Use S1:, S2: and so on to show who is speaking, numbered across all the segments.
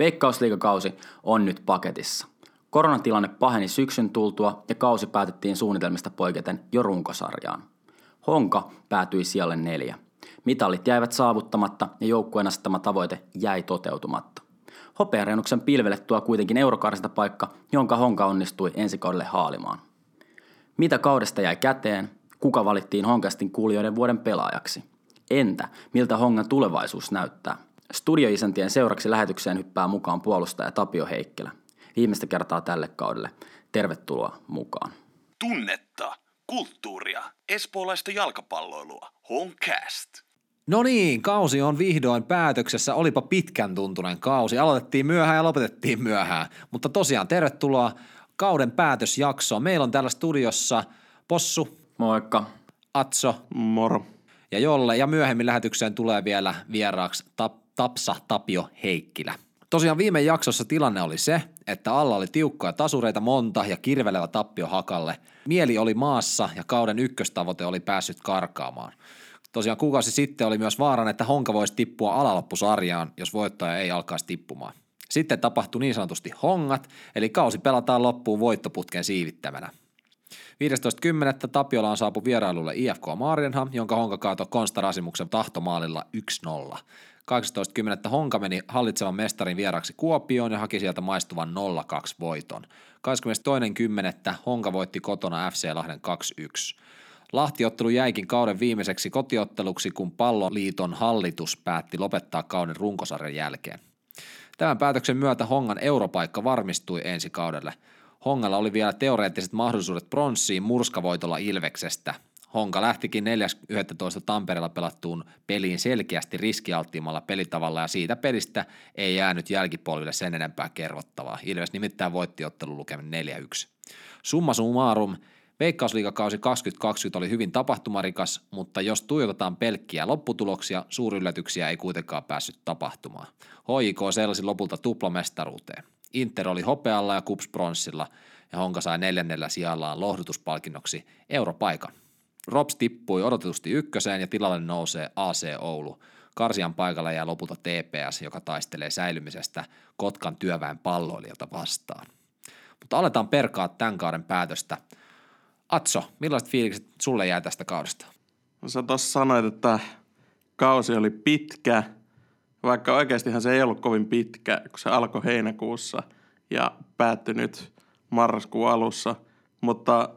S1: Veikkausliigakausi on nyt paketissa. Koronatilanne paheni syksyn tultua ja kausi päätettiin suunnitelmista poiketen jo runkosarjaan. Honka päätyi sijalle neljä. Mitalit jäivät saavuttamatta ja joukkueen asettama tavoite jäi toteutumatta. Hopeareunuksen pilvelle tuo kuitenkin eurokarsinta paikka, jonka Honka onnistui ensi kaudelle haalimaan. Mitä kaudesta jäi käteen? Kuka valittiin Honkastin kuulijoiden vuoden pelaajaksi? Entä miltä Hongan tulevaisuus näyttää? Studioisäntien seuraksi lähetykseen hyppää mukaan puolustaja Tapio Heikkilä. Viimeistä kertaa tälle kaudelle. Tervetuloa mukaan.
S2: Tunnetta, kulttuuria, espoolaista jalkapalloilua. Honcast.
S3: No niin, kausi on vihdoin päätöksessä. Olipa pitkän tuntunen kausi. Aloitettiin myöhään ja lopetettiin myöhään. Mutta tosiaan tervetuloa kauden päätösjaksoon. Meillä on täällä studiossa Possu,
S1: Moikka.
S3: Atso
S4: Moro.
S3: ja Jolle. Ja myöhemmin lähetykseen tulee vielä vieraaksi Tap- Tapsa Tapio Heikkilä. Tosiaan viime jaksossa tilanne oli se, että alla oli tiukkoja tasureita monta ja kirvelevä tappio hakalle. Mieli oli maassa ja kauden ykköstavoite oli päässyt karkaamaan. Tosiaan kuukausi sitten oli myös vaaran, että Honka voisi tippua alaloppusarjaan, jos voittaja ei alkaisi tippumaan. Sitten tapahtui niin sanotusti hongat, eli kausi pelataan loppuun voittoputken siivittämänä. 15.10. Tapiolaan saapu vierailulle IFK Maarienham, jonka Honka kaatoi Konsta Rasimuksen tahtomaalilla 1-0. 18.10. Honka meni hallitsevan mestarin vieraksi Kuopioon ja haki sieltä maistuvan 0-2 voiton. 22.10. Honka voitti kotona FC Lahden 2-1. Lahtiottelu jäikin kauden viimeiseksi kotiotteluksi, kun palloliiton hallitus päätti lopettaa kauden runkosarjan jälkeen. Tämän päätöksen myötä Hongan europaikka varmistui ensi kaudelle. Hongalla oli vielä teoreettiset mahdollisuudet pronssiin murskavoitolla Ilveksestä. Honka lähtikin 4.11. Tampereella pelattuun peliin selkeästi riskialttiimmalla pelitavalla ja siitä pelistä ei jäänyt jälkipolville sen enempää kerrottavaa. Ilves nimittäin voitti ottelun lukemin 4-1. Summa summarum, Veikkausliigakausi 2020 oli hyvin tapahtumarikas, mutta jos tuijotetaan pelkkiä lopputuloksia, suuryllätyksiä ei kuitenkaan päässyt tapahtumaan. HIK seilasi lopulta tuplamestaruuteen. Inter oli hopealla ja Kups pronssilla, ja Honka sai neljännellä sijallaan lohdutuspalkinnoksi europaikan. Rops tippui odotetusti ykköseen ja tilalle nousee AC Oulu. Karsian paikalla jää lopulta TPS, joka taistelee säilymisestä Kotkan työväen palloilijalta vastaan. Mutta aletaan perkaa tämän kauden päätöstä – Atso, millaiset fiilikset sulle jää tästä kaudesta?
S4: No sä tuossa sanoit, että kausi oli pitkä, vaikka oikeastihan se ei ollut kovin pitkä, kun se alkoi heinäkuussa ja päättyi nyt marraskuun alussa. Mutta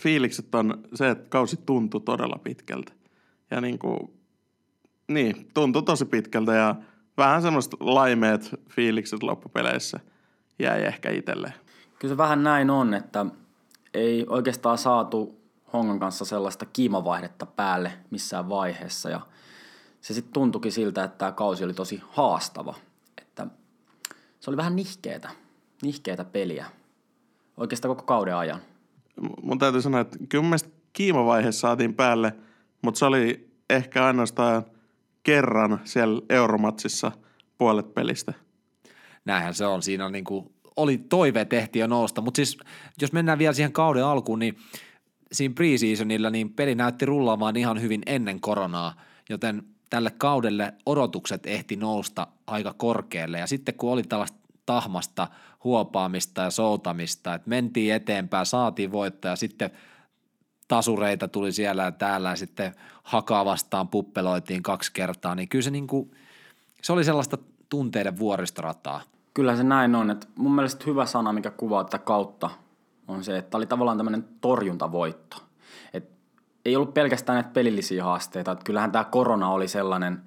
S4: fiilikset on se, että kausi tuntui todella pitkältä. Ja niin kuin, niin, tuntui tosi pitkältä ja vähän semmoista laimeet fiilikset loppupeleissä jäi ehkä itselleen.
S1: Kyllä se vähän näin on, että ei oikeastaan saatu Hongan kanssa sellaista kiimavaihdetta päälle missään vaiheessa ja se sitten tuntuikin siltä, että tämä kausi oli tosi haastava. Että se oli vähän nihkeetä, nihkeetä peliä oikeastaan koko kauden ajan.
S4: Mun täytyy sanoa, että kyllä mun kiimavaihe saatiin päälle, mutta se oli ehkä ainoastaan kerran siellä Euromatsissa puolet pelistä.
S3: Näinhän se on. Siinä on niin kuin oli toive tehtiin jo nousta, mutta siis jos mennään vielä siihen kauden alkuun, niin siinä preseasonilla niin peli näytti rullaamaan ihan hyvin ennen koronaa, joten tälle kaudelle odotukset ehti nousta aika korkealle ja sitten kun oli tällaista tahmasta huopaamista ja soutamista, että mentiin eteenpäin, saatiin voittaa ja sitten tasureita tuli siellä ja täällä ja sitten hakaa vastaan puppeloitiin kaksi kertaa, niin kyllä se, niin kuin, se oli sellaista tunteiden vuoristorataa –
S1: Kyllä se näin on. Että mun mielestä hyvä sana, mikä kuvaa tätä kautta, on se, että oli tavallaan tämmöinen torjuntavoitto. Et ei ollut pelkästään näitä pelillisiä haasteita. Että kyllähän tämä korona oli sellainen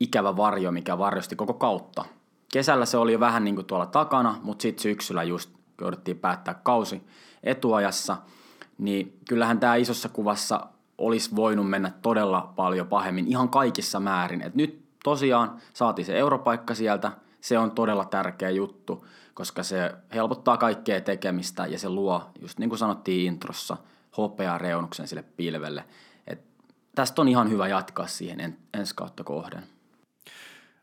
S1: ikävä varjo, mikä varjosti koko kautta. Kesällä se oli jo vähän niin kuin tuolla takana, mutta sitten syksyllä just jouduttiin päättää kausi etuajassa, niin kyllähän tämä isossa kuvassa olisi voinut mennä todella paljon pahemmin ihan kaikissa määrin. Et nyt tosiaan saatiin se europaikka sieltä – se on todella tärkeä juttu, koska se helpottaa kaikkea tekemistä ja se luo, just niin kuin sanottiin introssa, hopeaa reunuksen sille pilvelle. Et tästä on ihan hyvä jatkaa siihen en, ensi kautta kohden.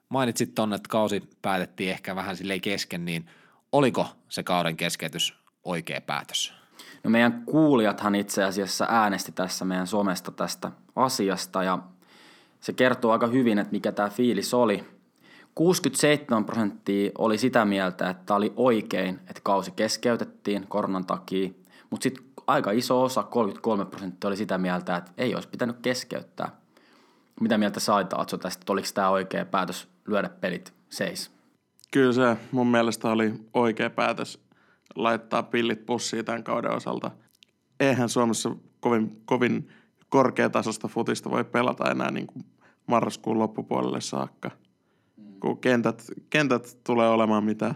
S3: Mainitsit tuonne, että kausi päätettiin ehkä vähän silleen kesken, niin oliko se kauden keskeytys oikea päätös?
S1: No meidän kuulijathan itse asiassa äänesti tässä meidän somesta tästä asiasta ja se kertoo aika hyvin, että mikä tämä fiilis oli – 67 prosenttia oli sitä mieltä, että oli oikein, että kausi keskeytettiin koronan takia, mutta sitten aika iso osa, 33 prosenttia, oli sitä mieltä, että ei olisi pitänyt keskeyttää. Mitä mieltä sait Atso tästä, että oliko tämä oikea päätös lyödä pelit seis?
S4: Kyllä se mun mielestä oli oikea päätös laittaa pillit pussiin tämän kauden osalta. Eihän Suomessa kovin, kovin korkeatasosta futista voi pelata enää niin kuin marraskuun loppupuolelle saakka, kun kentät, kentät tulee olemaan mitä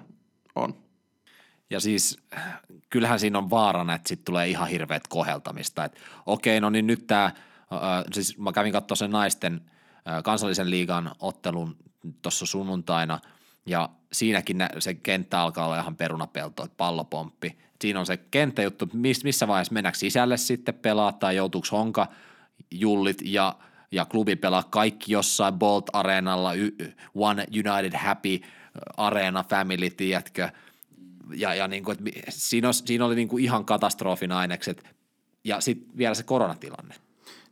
S4: on.
S3: Ja siis kyllähän siinä on vaarana, että sitten tulee ihan hirveät koheltamista. Että okei, no niin nyt tämä, siis mä kävin katsoa sen naisten kansallisen liigan ottelun tuossa sunnuntaina, ja siinäkin se kenttä alkaa olla ihan perunapelto, että pallopomppi. Siinä on se kenttäjuttu, missä vaiheessa mennäänkö sisälle sitten pelaa tai joutuuko honka jullit ja, ja klubi pelaa kaikki jossain Bolt Areenalla, One United Happy Arena Family, tiedätkö – ja, ja niin kuin, siinä, oli, siinä oli niin kuin ihan katastrofin ainekset ja sitten vielä se koronatilanne.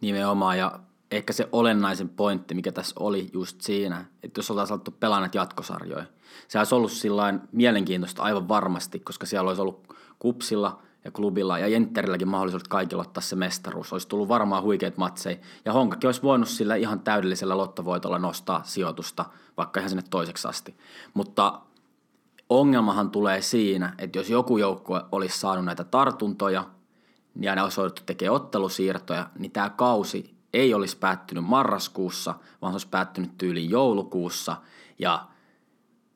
S1: Nimenomaan ja ehkä se olennaisen pointti, mikä tässä oli just siinä, että jos oltaisiin alettu pelaa näitä jatkosarjoja, se olisi ollut sillain mielenkiintoista aivan varmasti, koska siellä olisi ollut kupsilla ja klubilla ja Jentterilläkin mahdollisuudet kaikilla ottaa se mestaruus. Olisi tullut varmaan huikeat matseja ja Honkakin olisi voinut sillä ihan täydellisellä lottovoitolla nostaa sijoitusta vaikka ihan sinne toiseksi asti. Mutta ongelmahan tulee siinä, että jos joku joukkue olisi saanut näitä tartuntoja ja ne olisi tekemään ottelusiirtoja, niin tämä kausi ei olisi päättynyt marraskuussa, vaan se olisi päättynyt tyyliin joulukuussa ja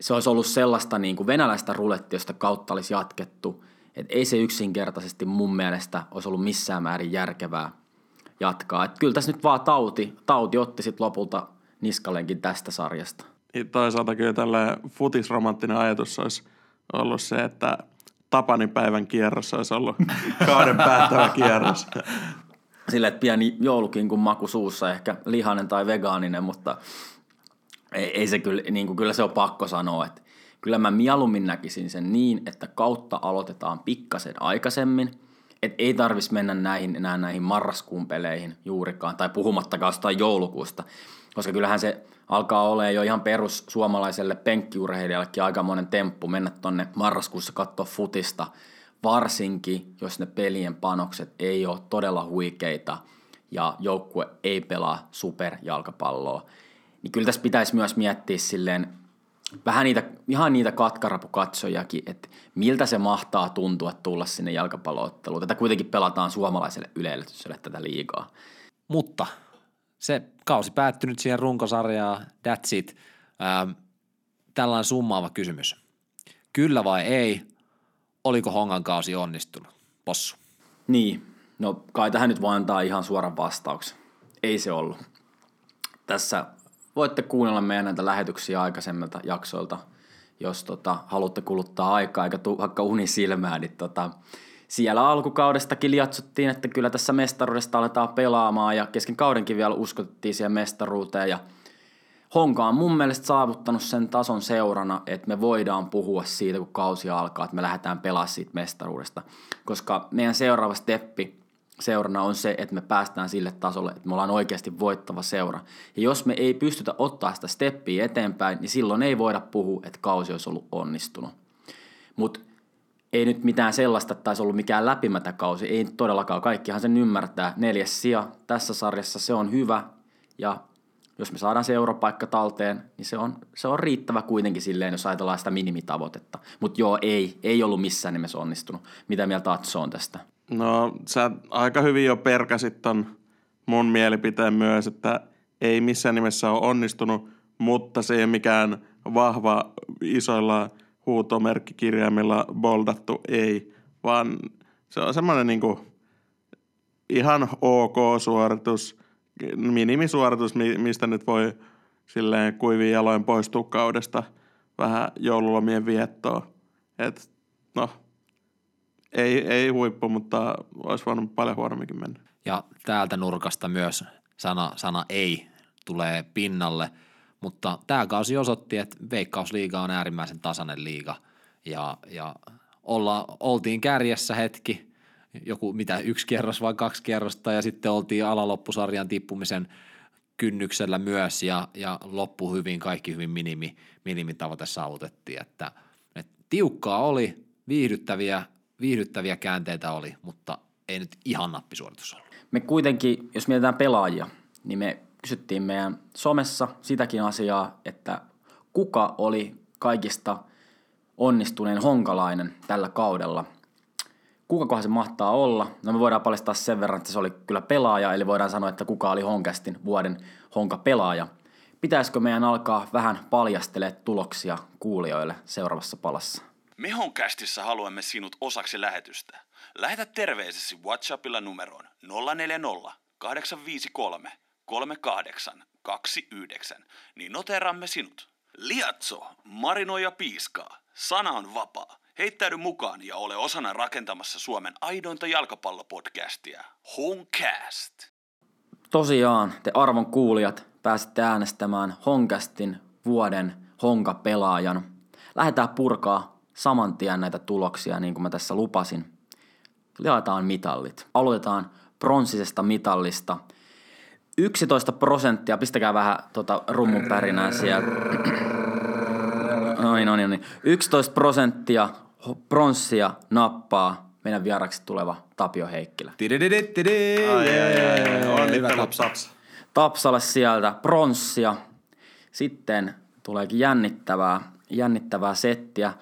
S1: se olisi ollut sellaista niin kuin venäläistä rulettia, josta kautta olisi jatkettu. Et ei se yksinkertaisesti mun mielestä olisi ollut missään määrin järkevää jatkaa. Et kyllä tässä nyt vaan tauti, tauti otti sitten lopulta niskallenkin tästä sarjasta.
S4: Toisaalta kyllä tällä futisromanttinen ajatus olisi ollut se, että Tapanin päivän kierros olisi ollut kauden päättävä kierros.
S1: Sille, että pieni joulukinkun maku suussa, ehkä lihanen tai vegaaninen, mutta ei, ei se kyllä, niin kuin, kyllä se on pakko sanoa, että kyllä mä mieluummin näkisin sen niin, että kautta aloitetaan pikkasen aikaisemmin, että ei tarvis mennä näihin, enää näihin marraskuun peleihin juurikaan, tai puhumattakaan jostain joulukuusta, koska kyllähän se alkaa olla jo ihan perus suomalaiselle penkkiurheilijallekin aikamoinen temppu mennä tonne marraskuussa katsoa futista, varsinkin jos ne pelien panokset ei ole todella huikeita ja joukkue ei pelaa superjalkapalloa. Niin kyllä tässä pitäisi myös miettiä silleen vähän niitä, ihan niitä katkarapukatsojakin, että miltä se mahtaa tuntua tulla sinne jalkapallootteluun. Tätä kuitenkin pelataan suomalaiselle yleisölle tätä liigaa.
S3: Mutta se kausi päättynyt siihen runkosarjaan, that's it. Ähm, tällainen summaava kysymys. Kyllä vai ei, oliko Hongan kausi onnistunut? Possu.
S1: Niin, no kai tähän nyt voi antaa ihan suoran vastauksen. Ei se ollut. Tässä voitte kuunnella meidän näitä lähetyksiä aikaisemmilta jaksoilta, jos tota, haluatte kuluttaa aikaa eikä tuu vaikka unisilmää, niin tota, siellä alkukaudestakin liatsuttiin, että kyllä tässä mestaruudesta aletaan pelaamaan ja kesken kaudenkin vielä uskottiin siihen mestaruuteen ja Honka on mun mielestä saavuttanut sen tason seurana, että me voidaan puhua siitä, kun kausi alkaa, että me lähdetään pelaamaan siitä mestaruudesta. Koska meidän seuraava steppi seurana on se, että me päästään sille tasolle, että me ollaan oikeasti voittava seura. Ja jos me ei pystytä ottaa sitä steppiä eteenpäin, niin silloin ei voida puhua, että kausi olisi ollut onnistunut. Mutta ei nyt mitään sellaista, että olisi ollut mikään läpimätä kausi, ei todellakaan. Kaikkihan sen ymmärtää. Neljäs sija tässä sarjassa, se on hyvä ja jos me saadaan se europaikka talteen, niin se on, se on riittävä kuitenkin silleen, jos ajatellaan sitä minimitavoitetta. Mutta joo, ei, ei ollut missään nimessä onnistunut. Mitä mieltä Atso on tästä?
S4: No sä aika hyvin jo perkasit ton mun mielipiteen myös, että ei missään nimessä ole onnistunut, mutta se ei ole mikään vahva isoilla huutomerkkikirjaimilla boldattu ei, vaan se on semmoinen niinku ihan ok suoritus, minimisuoritus, mistä nyt voi silleen kuivin jaloin poistua kaudesta vähän joululomien viettoa. Et, no, ei, ei huippu, mutta olisi voinut paljon huonomminkin mennä.
S3: Ja täältä nurkasta myös sana, sana ei tulee pinnalle, mutta tämä kausi osoitti, että Veikkausliiga on äärimmäisen tasainen liiga ja, ja olla, oltiin kärjessä hetki, joku mitä yksi kierros vai kaksi kierrosta ja sitten oltiin alaloppusarjan tippumisen kynnyksellä myös ja, ja loppu hyvin, kaikki hyvin minimi, minimitavoite saavutettiin, että, että tiukkaa oli, viihdyttäviä, viihdyttäviä käänteitä oli, mutta ei nyt ihan nappisuoritus ollut.
S1: Me kuitenkin, jos mietitään pelaajia, niin me kysyttiin meidän somessa sitäkin asiaa, että kuka oli kaikista onnistuneen honkalainen tällä kaudella. Kukakohan se mahtaa olla? No me voidaan paljastaa sen verran, että se oli kyllä pelaaja, eli voidaan sanoa, että kuka oli Honkastin vuoden honka-pelaaja. Pitäisikö meidän alkaa vähän paljastelemaan tuloksia kuulijoille seuraavassa palassa?
S2: Me Honkästissä haluamme sinut osaksi lähetystä. Lähetä terveisesi WhatsAppilla numeroon 040 853 3829, niin noteramme sinut. Liatso, marinoi ja piiskaa. Sana on vapaa. Heittäydy mukaan ja ole osana rakentamassa Suomen aidointa jalkapallopodcastia. Homecast.
S1: Tosiaan, te arvon kuulijat pääsitte äänestämään Honkastin vuoden Honka-pelaajan. Lähdetään purkaa saman tien näitä tuloksia, niin kuin mä tässä lupasin. Jaetaan mitallit. Aloitetaan pronssisesta mitallista. 11 prosenttia, pistäkää vähän tota rummun pärinää siellä. Noin, noin, noin. 11 prosenttia pronssia nappaa meidän vieraksi tuleva Tapio Heikkilä.
S3: Tidididididi.
S4: Ai, ai, ai, ai.
S3: Hyvä
S4: Onnittelut
S3: tapsa.
S4: Tapsa.
S1: Tapsalle sieltä pronssia. Sitten tuleekin jännittävää, jännittävää settiä.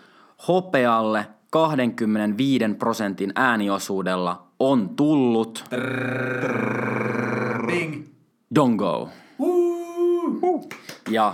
S1: Hopealle 25 prosentin ääniosuudella on tullut
S3: Bing.
S1: Dongo. Ja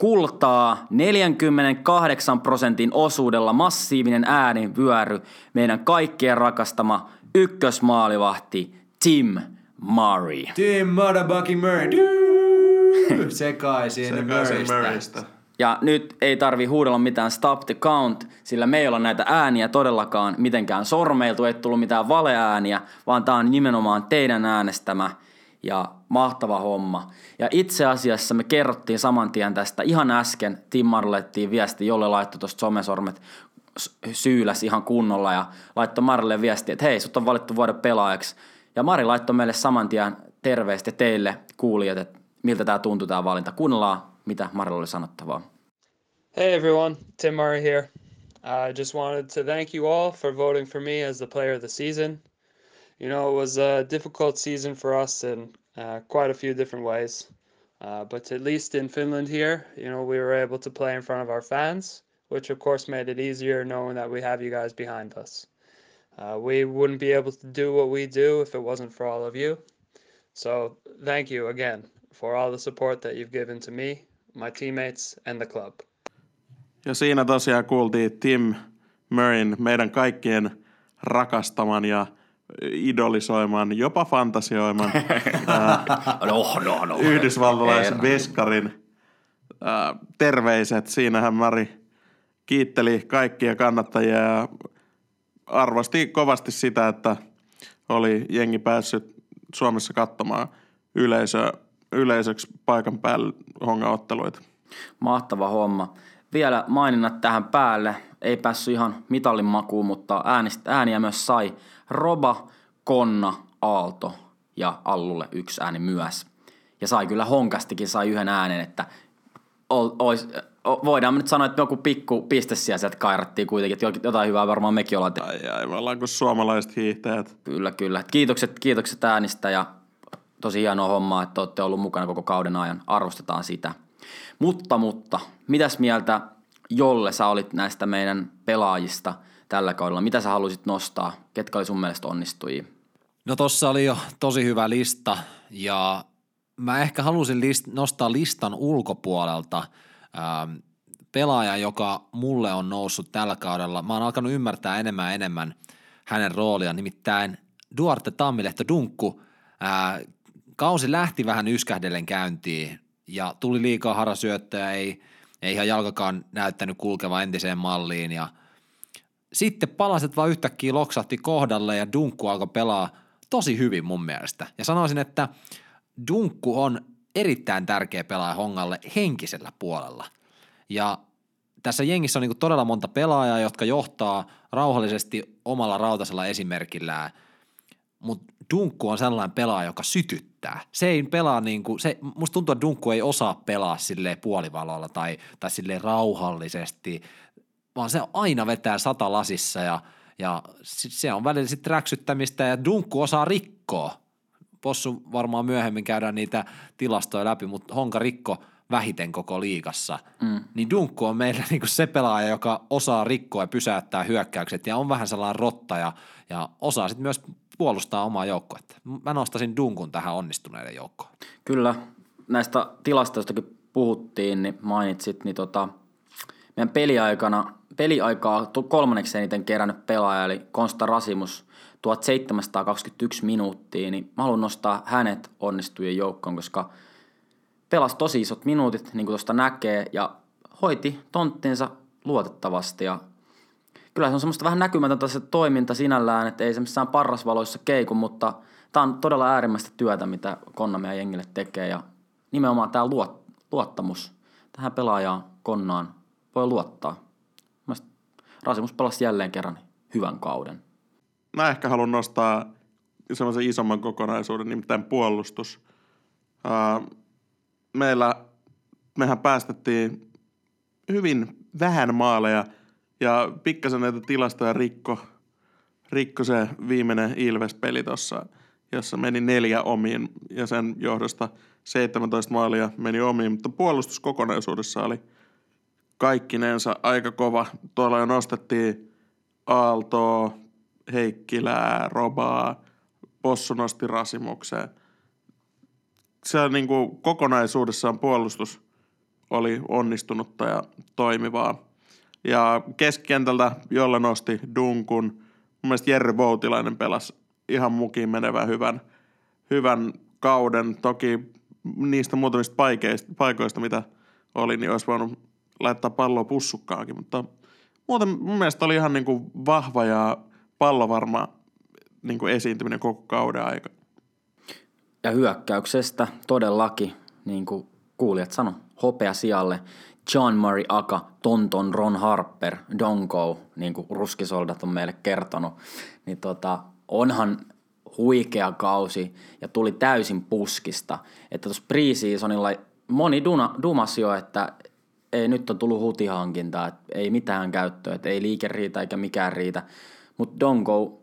S1: kultaa 48 prosentin osuudella massiivinen äänivyöry meidän kaikkien rakastama ykkösmaalivahti Tim Murray.
S3: Tim Motherfucking Murray. Sekaisin
S4: Sekaisin
S3: Murraystä.
S4: Murraystä.
S1: Ja nyt ei tarvi huudella mitään stop the count, sillä me ei olla näitä ääniä todellakaan mitenkään sormeiltu, ei tullut mitään valeääniä, vaan tää on nimenomaan teidän äänestämä ja mahtava homma. Ja itse asiassa me kerrottiin saman tien tästä ihan äsken, Tim Marlettiin viesti, jolle laittoi tuosta somesormet syyläs ihan kunnolla ja laittoi Marille viesti, että hei, sut on valittu vuoden pelaajaksi. Ja Mari laittoi meille saman tien terveistä teille kuulijat, että miltä tämä tuntui tämä valinta. Kuunnellaan, mitä Marilla oli sanottavaa.
S5: Hey everyone, Tim Murray here. I just wanted to thank you all for voting for me as the player of the season. You know, it was a difficult season for us in uh, quite a few different ways. Uh, but at least in Finland here, you know, we were able to play in front of our fans, which of course made it easier knowing that we have you guys behind us. Uh, we wouldn't be able to do what we do if it wasn't for all of you. So thank you again for all the support that you've given to me, my teammates, and the club.
S4: Ja siinä tosiaan kuultiin Tim Murrayn, meidän kaikkien rakastaman ja idolisoiman, jopa fantasioiman ää,
S1: No, no, no.
S4: yhdysvaltalaisen
S1: Herra.
S4: veskarin ää, terveiset. Siinähän Mari kiitteli kaikkia kannattajia ja arvosti kovasti sitä, että oli jengi päässyt Suomessa katsomaan yleisö, yleisöksi paikan päällä hongaotteluita.
S1: Mahtava homma. Vielä maininnat tähän päälle. Ei päässyt ihan mitallin makuun, mutta äänistä, ääniä myös sai Roba, Konna, Aalto ja Allulle yksi ääni myös. Ja sai kyllä Honkastikin sai yhden äänen, että ol, ois, voidaan nyt sanoa, että joku pikku piste sieltä kairattiin kuitenkin, että jotain hyvää varmaan mekin ollaan tehty.
S4: Ai ai, me ollaan kuin suomalaiset hiihtäjät.
S1: Kyllä, kyllä. Kiitokset, kiitokset äänistä ja tosi hienoa hommaa, että olette ollut mukana koko kauden ajan. Arvostetaan sitä. Mutta, mutta, mitäs mieltä Jolle sä olit näistä meidän pelaajista tällä kaudella? Mitä sä haluaisit nostaa? Ketkä oli sun mielestä onnistujia?
S3: No tossa oli jo tosi hyvä lista ja mä ehkä halusin list, nostaa listan ulkopuolelta ähm, pelaajan, joka mulle on noussut tällä kaudella. Mä oon alkanut ymmärtää enemmän ja enemmän hänen roolia, nimittäin Duarte Tammilehto Dunkku. Äh, kausi lähti vähän yskähdellen käyntiin ja tuli liikaa harasyöttöjä, ei, ei ihan jalkakaan näyttänyt kulkeva entiseen malliin ja sitten palaset vaan yhtäkkiä loksahti kohdalle ja Dunkku alkoi pelaa tosi hyvin mun mielestä. Ja sanoisin, että Dunkku on erittäin tärkeä pelaaja Hongalle henkisellä puolella. Ja tässä jengissä on niinku todella monta pelaajaa, jotka johtaa rauhallisesti omalla rautasella esimerkillään. Mutta Dunkku on sellainen pelaaja, joka sytyttää. Se ei pelaa niin kuin, se, musta tuntuu, että Dunkku ei osaa pelaa silleen puolivalolla tai, tai silleen rauhallisesti, vaan se aina vetää sata lasissa ja, ja se on välillä sitten räksyttämistä ja Dunkku osaa rikkoa. Possu varmaan myöhemmin käydään niitä tilastoja läpi, mutta Honka rikko vähiten koko liigassa. Mm. Niin Dunkku on meillä niinku se pelaaja, joka osaa rikkoa ja pysäyttää hyökkäykset ja on vähän sellainen rotta ja, ja osaa sitten myös puolustaa omaa joukkuetta. Mä nostasin Dunkun tähän onnistuneiden joukkoon.
S1: Kyllä, näistä tilastoistakin puhuttiin, niin mainitsit, niin tota, meidän peliaikana, peliaikaa kolmanneksi eniten kerännyt pelaaja, eli Konsta Rasimus, 1721 minuuttia, niin mä haluan nostaa hänet onnistujien joukkoon, koska pelasi tosi isot minuutit, niin kuin tuosta näkee, ja hoiti tonttinsa luotettavasti, ja kyllä se on semmoista vähän näkymätöntä se toiminta sinällään, että ei se missään parrasvaloissa keiku, mutta tämä on todella äärimmäistä työtä, mitä Konnami ja jengille tekee ja nimenomaan tämä luot, luottamus tähän pelaajaan Konnaan voi luottaa. Rasimus pelasi jälleen kerran hyvän kauden.
S4: Mä ehkä haluan nostaa semmoisen isomman kokonaisuuden, nimittäin puolustus. meillä, mehän päästettiin hyvin vähän maaleja – ja pikkasen näitä tilastoja rikko, rikko se viimeinen Ilves-peli tuossa, jossa meni neljä omiin ja sen johdosta 17 maalia meni omiin, mutta puolustus kokonaisuudessa oli kaikkinensa aika kova. Tuolla jo nostettiin Aaltoa, Heikkilää, Robaa, Possu nosti Rasimukseen. Se on niin kuin kokonaisuudessaan puolustus oli onnistunutta ja toimivaa. Ja keskikentältä, jolla nosti Dunkun. Mun mielestä Jerry Voutilainen pelasi ihan mukiin menevän hyvän, hyvän kauden. Toki niistä muutamista paikeista, paikoista, mitä oli, niin olisi voinut laittaa palloa pussukkaakin, mutta muuten mun mielestä oli ihan niin kuin vahva ja pallovarma niin kuin esiintyminen koko kauden aika.
S1: Ja hyökkäyksestä todellakin, niin kuin kuulijat sano, hopea sijalle. John Murray Aka, Tonton, Ron Harper, Donko, niin kuin ruskisoldat on meille kertonut, niin tota, onhan huikea kausi ja tuli täysin puskista. Että tuossa preseasonilla moni duna, dumas jo, että ei nyt on tullut hutihankintaa, että ei mitään käyttöä, että ei liike riitä eikä mikään riitä. Mutta Donko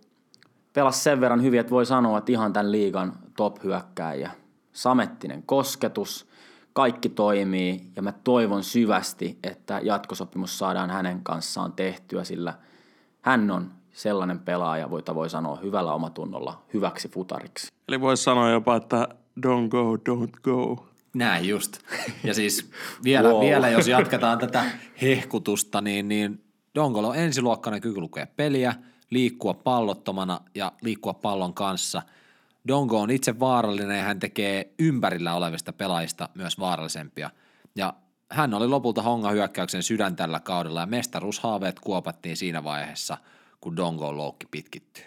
S1: pelasi sen verran hyvin, että voi sanoa, että ihan tämän liigan top-hyökkääjä. Samettinen kosketus, kaikki toimii ja mä toivon syvästi, että jatkosopimus saadaan hänen kanssaan tehtyä, sillä hän on sellainen pelaaja, jota voi sanoa hyvällä omatunnolla hyväksi futariksi.
S4: Eli voisi sanoa jopa, että don't go, don't go.
S3: Näin just. Ja siis vielä, wow. vielä jos jatketaan tätä hehkutusta, niin, niin Dongolo on ensiluokkainen kyky lukea peliä, liikkua pallottomana ja liikkua pallon kanssa – Dongo on itse vaarallinen ja hän tekee ympärillä olevista pelaajista myös vaarallisempia. Ja hän oli lopulta Honga hyökkäyksen sydän tällä kaudella ja mestaruushaaveet kuopattiin siinä vaiheessa, kun Dongo loukki pitkittyy.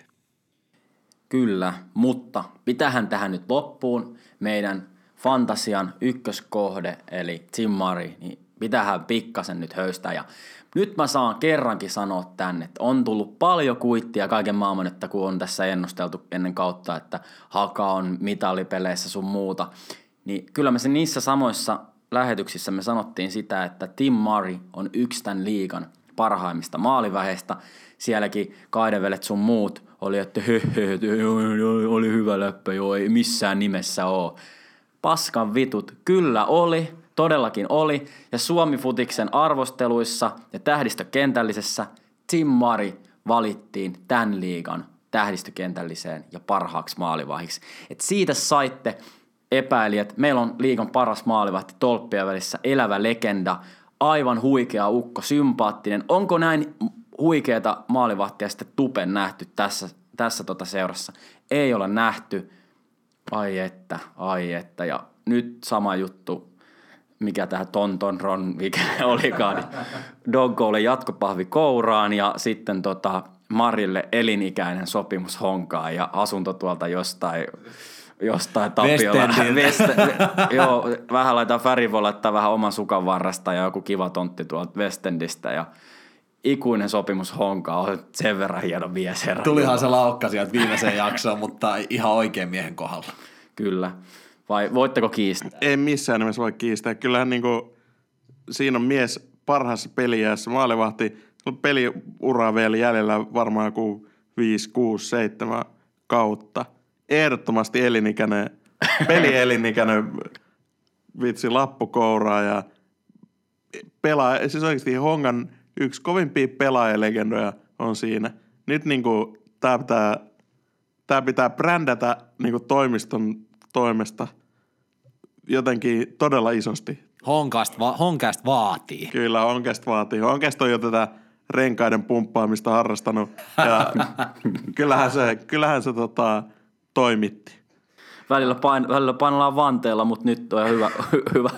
S1: Kyllä, mutta pitähän tähän nyt loppuun meidän fantasian ykköskohde, eli Tim Murray, niin pitähän pikkasen nyt höystää. Ja nyt mä saan kerrankin sanoa tänne, että on tullut paljon kuittia kaiken maailman, että kun on tässä ennusteltu ennen kautta, että Haka on mitalipeleissä sun muuta, niin kyllä me se niissä samoissa lähetyksissä me sanottiin sitä, että Tim Murray on yksi tämän liigan parhaimmista maaliväheistä. Sielläkin kaidevelet sun muut oli, että oli hyvä läppä, joo, ei missään nimessä oo. Paskan vitut, kyllä oli, todellakin oli, ja Suomi-futiksen arvosteluissa ja tähdistökentällisessä Tim Mari valittiin tämän liigan tähdistökentälliseen ja parhaaksi maalivahiksi. Et siitä saitte epäilijät, meillä on liigan paras maalivahti tolppia välissä, elävä legenda, aivan huikea ukko, sympaattinen. Onko näin huikeeta maalivahtia sitten tupen nähty tässä, tässä tota seurassa? Ei ole nähty. Ai että, ai että. Ja nyt sama juttu mikä tämä Tonton Ron, mikä olikaan, niin Doggolle jatkopahvi kouraan ja sitten tota Marille elinikäinen sopimus honkaan ja asunto tuolta jostain jostain Tapiola. West, joo, vähän laitetaan Färi voi laittaa vähän oman sukan varresta ja joku kiva tontti tuolta Westendistä ja ikuinen sopimus Honka on sen verran hieno mies herra.
S3: Tulihan se laukka sieltä viimeiseen jaksoon, mutta ihan oikein miehen kohdalla.
S1: Kyllä. Vai voitteko kiistää?
S4: Ei missään nimessä voi kiistää. Kyllähän niinku, siinä on mies parhaassa peliässä. Maalivahti, peliura vielä jäljellä varmaan joku 5, 6, 7 kautta. Ehdottomasti elinikäinen, pelielinikäinen vitsi lappukouraa ja pelaa, siis oikeasti Hongan yksi kovimpia pelaajalegendoja on siinä. Nyt niinku tää pitää, tää pitää brändätä niinku toimiston toimesta jotenkin todella isosti.
S3: Honkast, va- Honkast vaatii.
S4: Kyllä, Honkast vaatii. Honkast on jo tätä renkaiden pumppaamista harrastanut ja kyllähän se, kyllähän se tota, toimitti.
S1: Välillä, pain, välillä painellaan vanteella, mutta nyt on hyvä, hyvä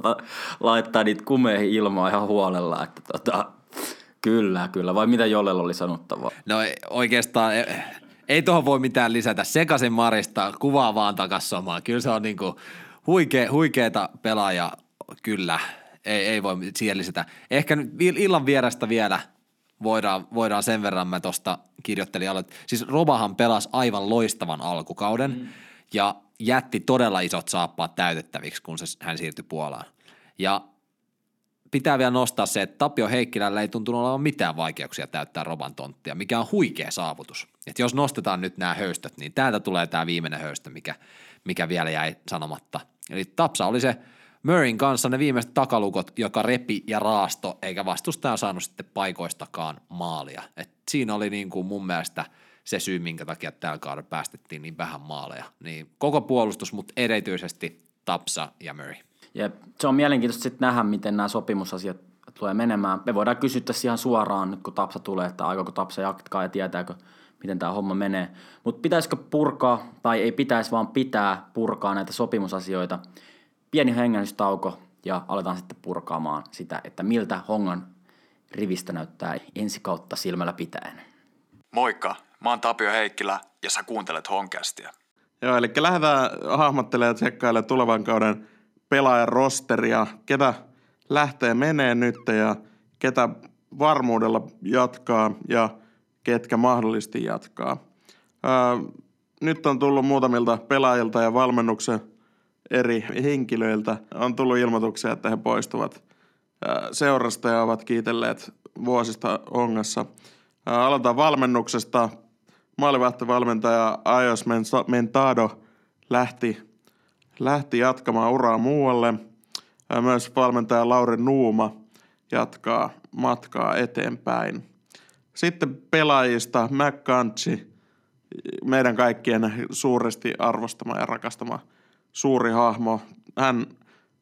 S1: laittaa niitä kumeihin ilmaa ihan huolella. Että tota, kyllä, kyllä. Vai mitä Jollella oli sanottavaa?
S3: No oikeastaan ei, ei tuohon voi mitään lisätä. Sekaisin Marista, kuvaa vaan takas samaa. Kyllä se on niinku huikea, huikeeta pelaaja, kyllä. Ei, ei voi siihen lisätä. Ehkä nyt illan vierestä vielä voidaan, voidaan sen verran mä tuosta kirjoittelin aloit. Siis Robahan pelasi aivan loistavan alkukauden mm. Ja jätti todella isot saappaat täytettäviksi, kun se, hän siirtyi Puolaan. Ja pitää vielä nostaa se, että Tapio Heikkilällä ei tuntunut olevan mitään vaikeuksia täyttää Roban tonttia, mikä on huikea saavutus. Et jos nostetaan nyt nämä höystöt, niin täältä tulee tämä viimeinen höystö, mikä, mikä vielä jäi sanomatta. Eli Tapsa oli se Murrayn kanssa ne viimeiset takalukot, joka repi ja raasto, eikä vastustaja saanut sitten paikoistakaan maalia. Et siinä oli niin kuin mun mielestä se syy, minkä takia tällä kaudella päästettiin niin vähän maaleja. Niin koko puolustus, mutta erityisesti Tapsa ja Murray.
S1: Ja se on mielenkiintoista sitten nähdä, miten nämä sopimusasiat tulee menemään. Me voidaan kysyä tässä ihan suoraan nyt, kun Tapsa tulee, että aikooko Tapsa jatkaa ja tietääkö, miten tämä homma menee. Mutta pitäisikö purkaa, tai ei pitäisi, vaan pitää purkaa näitä sopimusasioita. Pieni hengähdystauko ja aletaan sitten purkaamaan sitä, että miltä Hongan rivistä näyttää ensi kautta silmällä pitäen.
S6: Moikka, mä oon Tapio Heikkilä ja sä kuuntelet Honkästiä.
S4: Joo, eli lähdetään hahmottelemaan ja tsekkailemaan tulevan kauden pelaajan rosteria, ketä lähtee menee nyt ja ketä varmuudella jatkaa ja ketkä mahdollisesti jatkaa. Ää, nyt on tullut muutamilta pelaajilta ja valmennuksen eri henkilöiltä on tullut ilmoituksia, että he poistuvat ää, seurasta ja ovat kiitelleet vuosista ongassa. Ää, aloitetaan valmennuksesta. Maalivahtivalmentaja Ajos Mentado lähti lähti jatkamaan uraa muualle. Myös valmentaja Lauri Nuuma jatkaa matkaa eteenpäin. Sitten pelaajista McCanchi, meidän kaikkien suuresti arvostama ja rakastama suuri hahmo. Hän,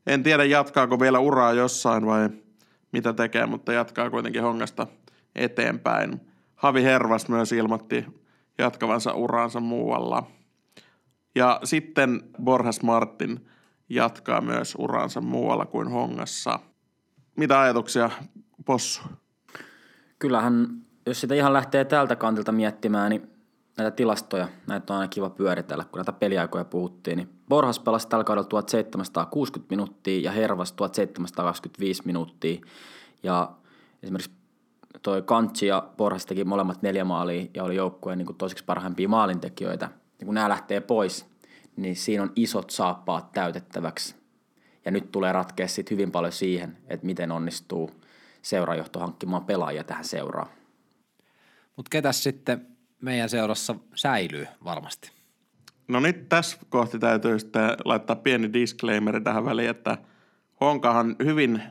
S4: en tiedä jatkaako vielä uraa jossain vai mitä tekee, mutta jatkaa kuitenkin hongasta eteenpäin. Havi Hervas myös ilmoitti jatkavansa uraansa muualla – ja sitten Borjas Martin jatkaa myös uransa muualla kuin Hongassa. Mitä ajatuksia, Possu?
S1: Kyllähän, jos sitä ihan lähtee tältä kantilta miettimään, niin näitä tilastoja, näitä on aina kiva pyöritellä, kun näitä peliaikoja puhuttiin. Niin Borjas pelasi tällä kaudella 1760 minuuttia ja Hervas 1725 minuuttia. Ja esimerkiksi toi Kantsi ja Borjas teki molemmat neljä maalia ja oli joukkueen niin toiseksi parhaimpia maalintekijöitä – niin kun nämä lähtee pois, niin siinä on isot saappaat täytettäväksi. Ja nyt tulee ratkea sitten hyvin paljon siihen, että miten onnistuu seurajohto hankkimaan pelaajia tähän seuraan.
S3: Mutta ketäs sitten meidän seurassa säilyy varmasti?
S4: No nyt tässä kohti täytyy sitten laittaa pieni disclaimer tähän väliin, että Honkahan hyvin,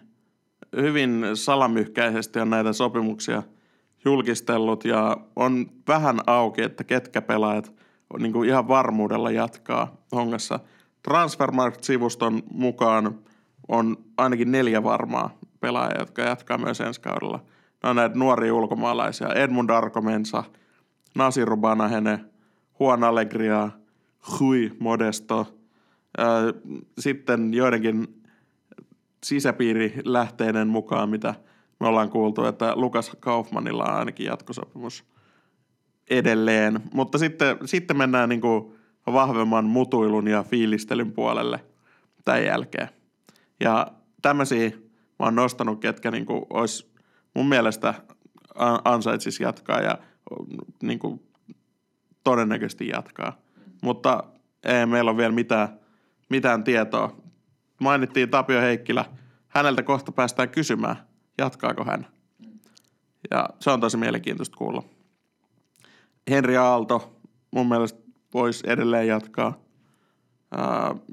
S4: hyvin salamyhkäisesti on näitä sopimuksia julkistellut ja on vähän auki, että ketkä pelaajat – niin kuin ihan varmuudella jatkaa hongassa. Transfermarkt-sivuston mukaan on ainakin neljä varmaa pelaajaa, jotka jatkaa myös ensi kaudella. Ne on näitä nuoria ulkomaalaisia. Edmund Arkomensa, Nasiru Banahene, Juan Allegria, Hui Modesto. Sitten joidenkin sisäpiirilähteiden mukaan, mitä me ollaan kuultu, että Lukas Kaufmanilla on ainakin jatkosopimus – edelleen. Mutta sitten, sitten mennään niin kuin vahvemman mutuilun ja fiilistelyn puolelle tämän jälkeen. Ja tämmöisiä mä oon nostanut, ketkä niin kuin olisi mun mielestä ansaitsisi jatkaa ja niin kuin, todennäköisesti jatkaa. Mutta ei meillä ole vielä mitään, mitään tietoa. Mainittiin Tapio Heikkilä. Häneltä kohta päästään kysymään, jatkaako hän. Ja se on tosi mielenkiintoista kuulla. Henri Aalto mun mielestä voisi edelleen jatkaa.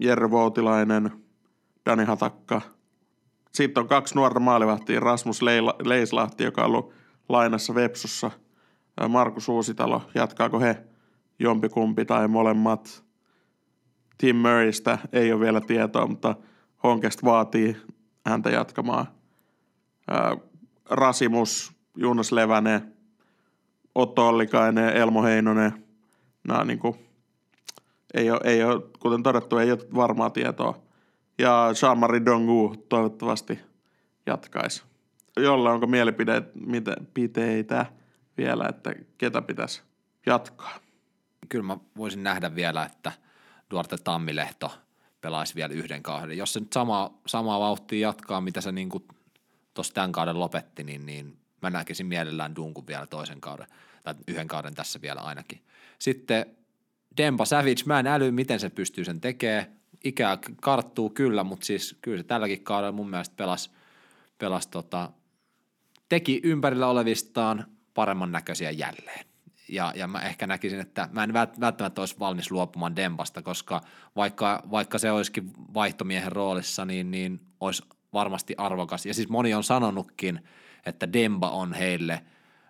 S4: Jerry Voutilainen, Dani Hatakka. Sitten on kaksi nuorta maalivahtia, Rasmus Leislahti, joka on ollut lainassa Vepsussa. Markus Uusitalo, jatkaako he jompikumpi tai molemmat. Tim Murraystä ei ole vielä tietoa, mutta Honkest vaatii häntä jatkamaan. Ää, Rasimus, Juunas Levänen, Otto Ollikainen, Elmo Heinonen. Nämä niin kuin, ei ole, ei ole, kuten todettu, ei ole varmaa tietoa. Ja Jean-Marie Dongu toivottavasti jatkaisi. Jolla onko mielipiteitä vielä, että ketä pitäisi jatkaa?
S3: Kyllä mä voisin nähdä vielä, että Duarte Tammilehto pelaisi vielä yhden kauden. Jos se nyt sama, samaa vauhtia jatkaa, mitä se niin tuossa tämän kauden lopetti, niin, niin mä näkisin mielellään Dunkun vielä toisen kauden, tai yhden kauden tässä vielä ainakin. Sitten Dempa Savage, mä en äly, miten se pystyy sen tekemään. Ikää karttuu kyllä, mutta siis kyllä se tälläkin kaudella mun mielestä pelasi, pelasi tota, teki ympärillä olevistaan paremman näköisiä jälleen. Ja, ja mä ehkä näkisin, että mä en välttämättä olisi valmis luopumaan Dempasta, koska vaikka, vaikka se olisikin vaihtomiehen roolissa, niin, niin olisi varmasti arvokas. Ja siis moni on sanonutkin, että Demba on heille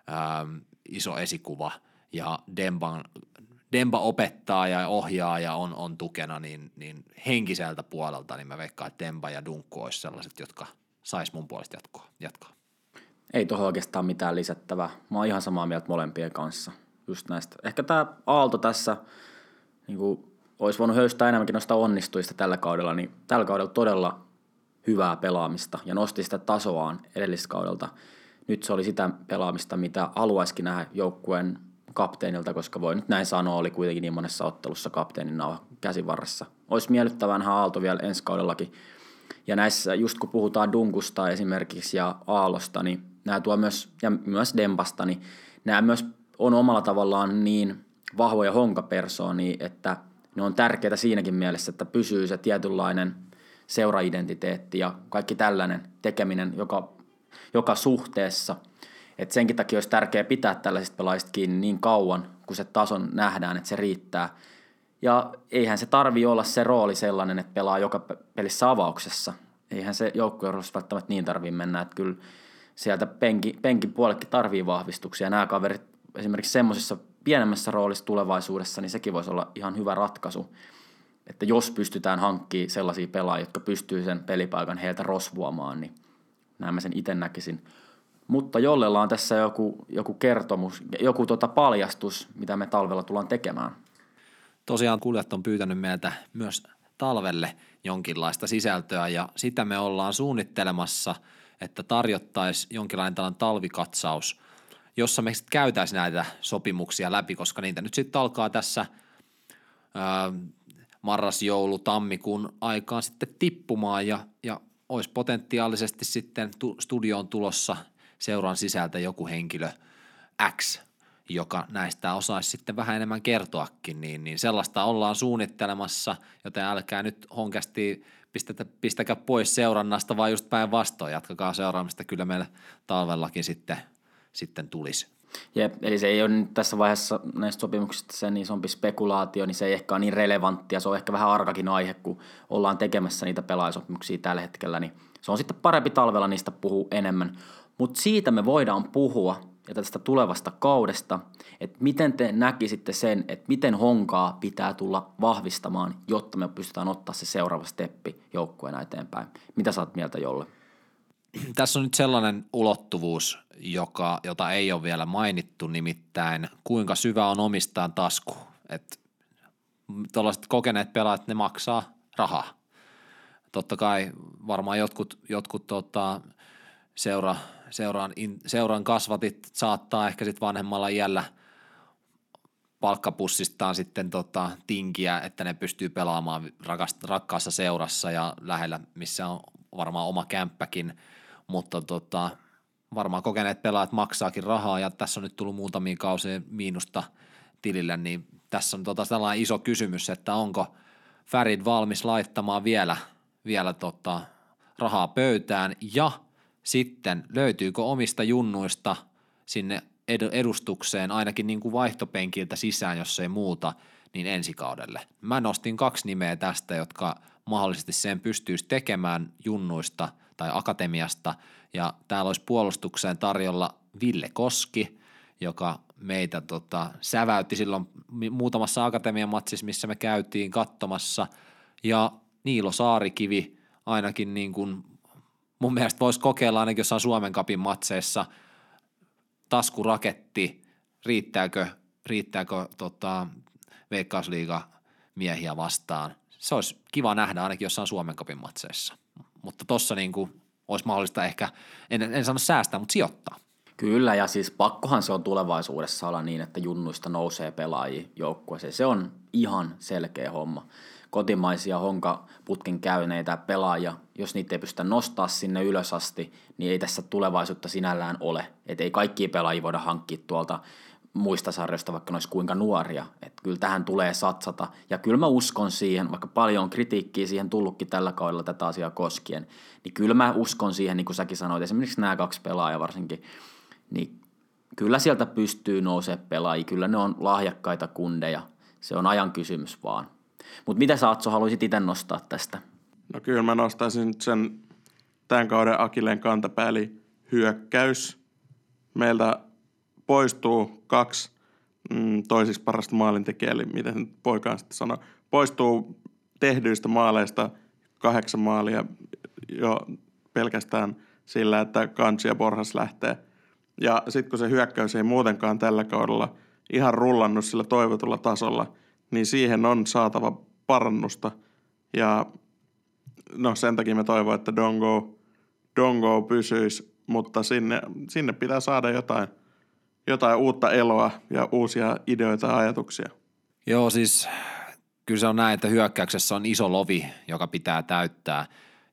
S3: ähm, iso esikuva ja Demban, Demba opettaa ja ohjaa ja on, on tukena, niin, niin henkiseltä puolelta, niin mä veikkaan, että Demba ja Dunkku olisi sellaiset, jotka sais mun puolesta jatkoa, jatkaa.
S1: Ei tuohon oikeastaan mitään lisättävää. Mä oon ihan samaa mieltä molempien kanssa just näistä. Ehkä tämä Aalto tässä niin kuin, olisi voinut höystää enemmänkin noista onnistuista tällä kaudella, niin tällä kaudella todella hyvää pelaamista ja nosti sitä tasoaan edelliskaudelta. Nyt se oli sitä pelaamista, mitä haluaisikin nähdä joukkueen kapteenilta, koska voi nyt näin sanoa, oli kuitenkin niin monessa ottelussa kapteenin nauha käsivarressa. Olisi miellyttävää nähdä Aalto vielä ensi kaudellakin. Ja näissä, just kun puhutaan Dunkusta esimerkiksi ja Aalosta, niin nämä tuo myös, ja myös Dempasta, niin nämä myös on omalla tavallaan niin vahvoja honkapersoonia, että ne on tärkeitä siinäkin mielessä, että pysyy se tietynlainen seuraidentiteetti ja kaikki tällainen tekeminen joka, joka suhteessa. Et senkin takia olisi tärkeää pitää tällaisista pelaajista kiinni niin kauan, kun se tason nähdään, että se riittää. Ja eihän se tarvi olla se rooli sellainen, että pelaa joka pelissä avauksessa. Eihän se joukkue välttämättä niin tarvii mennä, että kyllä sieltä penki, penkin puolellekin tarvii vahvistuksia. Nämä kaverit esimerkiksi semmoisessa pienemmässä roolissa tulevaisuudessa, niin sekin voisi olla ihan hyvä ratkaisu. Että jos pystytään hankkimaan sellaisia pelaajia, jotka pystyy sen pelipaikan heiltä rosvuamaan, niin näin mä sen itse näkisin. Mutta jollella on tässä joku, joku kertomus, joku tota paljastus, mitä me talvella tullaan tekemään.
S3: Tosiaan kuulijat on pyytänyt meiltä myös talvelle jonkinlaista sisältöä ja sitä me ollaan suunnittelemassa, että tarjottaisiin jonkinlainen tällainen talvikatsaus – jossa me sitten käytäisiin näitä sopimuksia läpi, koska niitä nyt sitten alkaa tässä ää, marras, joulu, tammikuun aikaan sitten tippumaan ja, ja olisi potentiaalisesti sitten tu, studioon tulossa seuran sisältä joku henkilö X, joka näistä osaisi sitten vähän enemmän kertoakin, niin, niin sellaista ollaan suunnittelemassa, joten älkää nyt honkästi pistetä, pistäkää pois seurannasta, vaan just päinvastoin. Jatkakaa seuraamista, kyllä meillä talvellakin sitten – sitten tulisi.
S1: Jep, eli se ei ole nyt tässä vaiheessa näistä sopimuksista sen isompi spekulaatio, niin se ei ehkä ole niin relevanttia. Se on ehkä vähän arkakin aihe, kun ollaan tekemässä niitä pelaajasopimuksia tällä hetkellä, niin se on sitten parempi talvella niistä puhua enemmän. Mutta siitä me voidaan puhua ja tästä tulevasta kaudesta, että miten te näkisitte sen, että miten honkaa pitää tulla vahvistamaan, jotta me pystytään ottaa se seuraava steppi joukkueena eteenpäin. Mitä saat mieltä Jolle?
S3: Tässä on nyt sellainen ulottuvuus, joka, jota ei ole vielä mainittu, nimittäin kuinka syvä on omistaan tasku. Tuollaiset kokeneet pelaajat, ne maksaa rahaa. Totta kai varmaan jotkut, jotkut tota, seura, seuraan, in, seuran kasvatit saattaa ehkä sitten vanhemmalla iällä palkkapussistaan sitten tota, tinkiä, että ne pystyy pelaamaan rakast, rakkaassa seurassa ja lähellä, missä on varmaan oma kämppäkin, mutta tota, varmaan kokeneet pelaajat maksaakin rahaa ja tässä on nyt tullut muutamia kausia miinusta tilille, niin tässä on tota sellainen iso kysymys, että onko Farid valmis laittamaan vielä, vielä tota rahaa pöytään ja sitten löytyykö omista junnuista sinne edustukseen ainakin niin kuin vaihtopenkiltä sisään, jos ei muuta, niin ensi kaudelle. Mä nostin kaksi nimeä tästä, jotka mahdollisesti sen pystyisi tekemään junnuista tai akatemiasta, ja täällä olisi puolustukseen tarjolla Ville Koski, joka meitä tota, säväytti silloin muutamassa akatemian matsissa, missä me käytiin katsomassa, ja Niilo Saarikivi ainakin niin kuin, mun mielestä voisi kokeilla ainakin jossain Suomen kapin matseissa – taskuraketti, riittääkö, riittääkö tota, Veikkausliiga miehiä vastaan. Se olisi kiva nähdä ainakin jossain Suomen kapin matseissa. Mutta tossa niin olisi mahdollista ehkä, en, en sano säästää, mutta sijoittaa.
S1: Kyllä, ja siis pakkohan se on tulevaisuudessa olla niin, että junnuista nousee pelaajia joukkueeseen. Se on ihan selkeä homma kotimaisia honkaputkin käyneitä pelaajia, jos niitä ei pystytä nostaa sinne ylös asti, niin ei tässä tulevaisuutta sinällään ole. Et ei kaikki pelaajia voida hankkia tuolta muista sarjoista, vaikka ne kuinka nuoria. Et kyllä tähän tulee satsata. Ja kyllä mä uskon siihen, vaikka paljon on kritiikkiä siihen tullutkin tällä kaudella tätä asiaa koskien, niin kyllä mä uskon siihen, niin kuin säkin sanoit, esimerkiksi nämä kaksi pelaajaa varsinkin, niin kyllä sieltä pystyy nousemaan pelaajia, kyllä ne on lahjakkaita kundeja. Se on ajan kysymys vaan. Mutta mitä sä Atso haluaisit itse nostaa tästä?
S4: No kyllä mä nostaisin sen tämän kauden Akilen kantapää, eli hyökkäys. Meiltä poistuu kaksi mm, toisiksi parasta maalintekijää, eli miten poikaan sitten sanoa, poistuu tehdyistä maaleista kahdeksan maalia jo pelkästään sillä, että Kansi ja Borhas lähtee. Ja sitten kun se hyökkäys ei muutenkaan tällä kaudella ihan rullannut sillä toivotulla tasolla, niin siihen on saatava parannusta. Ja no sen takia me toivon, että Dongo, Dongo pysyisi, mutta sinne, sinne pitää saada jotain, jotain uutta eloa ja uusia ideoita ja ajatuksia.
S3: Joo, siis kyllä se on näin, että hyökkäyksessä on iso lovi, joka pitää täyttää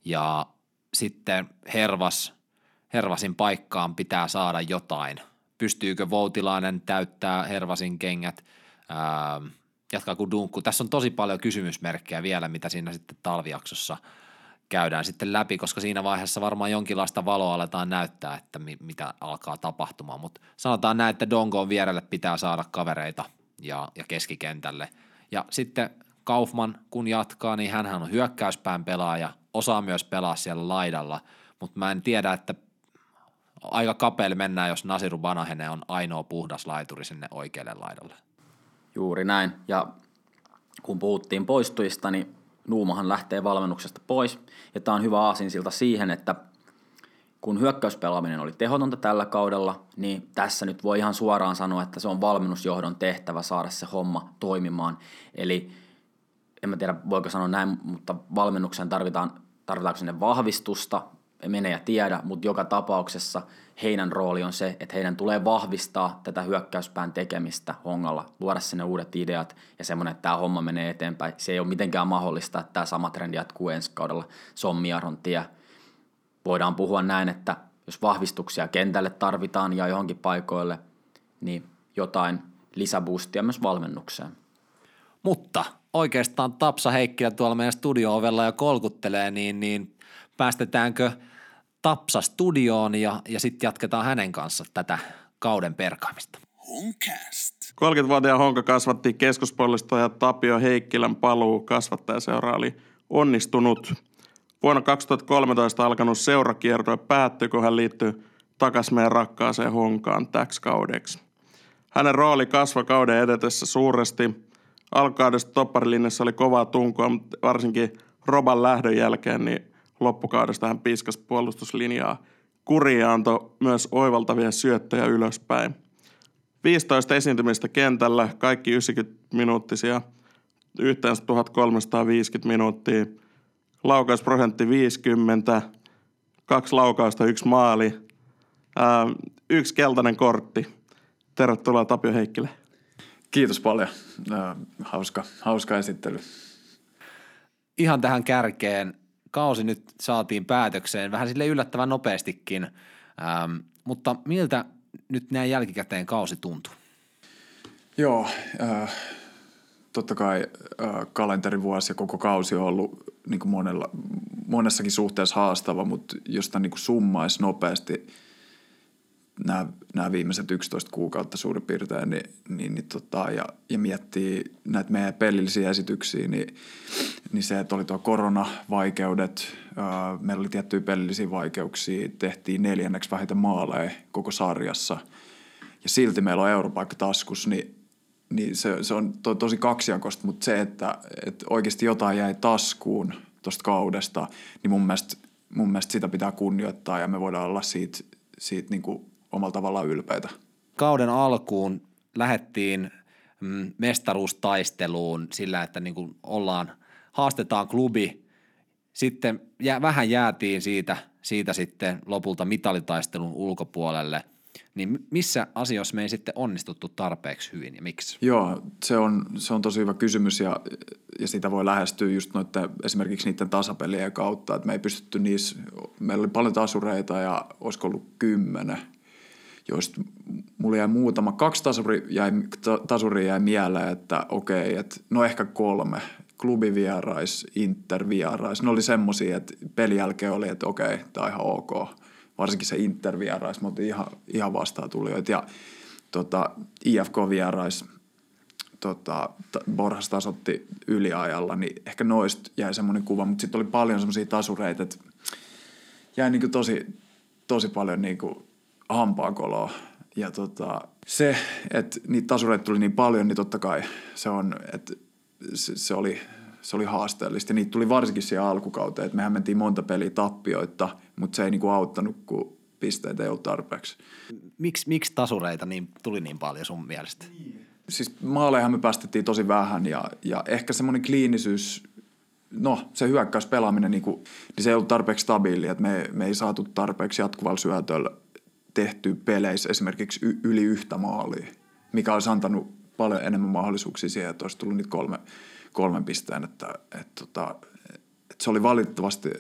S3: ja sitten Hervas, Hervasin paikkaan pitää saada jotain. Pystyykö Voutilainen täyttää Hervasin kengät? Ää, jatkaa kuin dunkku. Tässä on tosi paljon kysymysmerkkejä vielä, mitä siinä sitten talvijaksossa käydään sitten läpi, koska siinä vaiheessa varmaan jonkinlaista valoa aletaan näyttää, että mi- mitä alkaa tapahtumaan, mutta sanotaan näin, että Dongoon vierelle pitää saada kavereita ja, ja keskikentälle. Ja sitten Kaufman, kun jatkaa, niin hän on hyökkäyspään pelaaja, osaa myös pelaa siellä laidalla, mutta mä en tiedä, että aika kapeelle mennään, jos Nasiru Banahene on ainoa puhdas laituri sinne oikealle laidalle.
S1: Juuri näin. Ja kun puhuttiin poistujista, niin Nuumahan lähtee valmennuksesta pois. Ja tämä on hyvä aasinsilta siihen, että kun hyökkäyspelaaminen oli tehotonta tällä kaudella, niin tässä nyt voi ihan suoraan sanoa, että se on valmennusjohdon tehtävä saada se homma toimimaan. Eli en mä tiedä voiko sanoa näin, mutta valmennukseen tarvitaan, tarvitaanko sinne vahvistusta, mene ja tiedä, mutta joka tapauksessa heidän rooli on se, että heidän tulee vahvistaa tätä hyökkäyspään tekemistä hongalla, luoda sinne uudet ideat ja semmoinen, että tämä homma menee eteenpäin. Se ei ole mitenkään mahdollista, että tämä sama trendi jatkuu ensi kaudella. Se on Miaron tie. Voidaan puhua näin, että jos vahvistuksia kentälle tarvitaan ja johonkin paikoille, niin jotain lisäboostia myös valmennukseen.
S3: Mutta oikeastaan Tapsa Heikkilä tuolla meidän studio-ovella ja kolkuttelee, niin, niin päästetäänkö Tapsa studioon ja, ja sitten jatketaan hänen kanssa tätä kauden perkaamista.
S2: Honcast.
S4: 30-vuotiaan Honka kasvatti ja Tapio Heikkilän paluu kasvattajaseura oli onnistunut. Vuonna 2013 alkanut seurakiertue päättyi, kun hän liittyi takaisin meidän rakkaaseen Honkaan täksi kaudeksi. Hänen rooli kasvoi kauden edetessä suuresti. Alkaudesta topparilinjassa oli kovaa tunkua, mutta varsinkin Roban lähdön jälkeen niin loppukaudesta hän piskas puolustuslinjaa kuriin ja antoi myös oivaltavia syöttöjä ylöspäin. 15 esiintymistä kentällä, kaikki 90 minuuttisia, yhteensä 1350 minuuttia. Laukausprosentti 50, kaksi laukausta, yksi maali, ää, yksi keltainen kortti. Tervetuloa Tapio Heikkilä.
S6: Kiitos paljon. Hauska, hauska esittely.
S3: Ihan tähän kärkeen kausi nyt saatiin päätökseen vähän sille yllättävän nopeastikin. Ähm, mutta miltä nyt näin jälkikäteen kausi tuntuu?
S6: Joo, äh, totta kai äh, kalenterivuosi ja koko kausi on ollut niin kuin monella, monessakin suhteessa haastava, mutta jos tämän niin summaisi nopeasti nämä, nämä viimeiset 11 kuukautta suurin piirtein, niin, niin, niin tota, ja, ja miettii näitä meidän pelillisiä esityksiä, niin, niin se, että oli tuo koronavaikeudet, ää, meillä oli tiettyjä pelillisiä vaikeuksia, tehtiin neljänneksi vähiten maaleja koko sarjassa, ja silti meillä on europaikka taskus, niin niin se, se on to, tosi kaksijakosta, mutta se, että, että oikeasti jotain jäi taskuun tuosta kaudesta, niin mun mielestä, mun mielestä sitä pitää kunnioittaa ja me voidaan olla siitä, siitä niin kuin omalla tavallaan ylpeitä.
S3: Kauden alkuun lähettiin mm, mestaruustaisteluun sillä, että niin kuin ollaan, haastetaan klubi. Sitten jä, vähän jäätiin siitä, siitä sitten lopulta mitalitaistelun ulkopuolelle – niin missä asioissa me ei sitten onnistuttu tarpeeksi hyvin ja miksi?
S6: Joo, se on, se on tosi hyvä kysymys ja, ja sitä voi lähestyä just noiden, esimerkiksi niiden tasapelien kautta, että me ei pystytty niissä, meillä oli paljon tasureita ja olisiko ollut kymmenen, joista mulla jäi muutama, kaksi tasuri jäi, tasuria jäi mieleen, että okei, että no ehkä kolme, klubivierais, intervierais, ne oli semmoisia, että pelin jälkeen oli, että okei, tämä on ihan ok – varsinkin se Inter-vierais, mutta ihan, ihan vastaan tulijoita. Ja tota, IFK-vierais, tota, Borhas tasotti yliajalla, niin ehkä noista jäi semmoinen kuva, mutta sitten oli paljon semmoisia tasureita, että jäi niin tosi, tosi paljon niin hampaakoloa. Ja tota, se, että niitä tasureita tuli niin paljon, niin totta kai se on, että se, se oli se oli haasteellista. Ja niitä tuli varsinkin siihen alkukauteen, että mehän mentiin monta peliä tappioita, mutta se ei niinku auttanut, kun pisteitä ei ollut tarpeeksi.
S3: Miks, miksi tasureita niin, tuli niin paljon sun mielestä?
S6: Siis maaleihan me päästettiin tosi vähän ja, ja ehkä semmoinen kliinisyys, no se hyökkäyspelaaminen, niin, kuin, niin se ei ollut tarpeeksi stabiili, että me, me ei saatu tarpeeksi jatkuvalla syötöllä tehty peleissä esimerkiksi y, yli yhtä maalia, mikä olisi antanut paljon enemmän mahdollisuuksia siihen, että olisi tullut niitä kolme, kolmen pisteen, että, että, että, tota, että se oli valitettavasti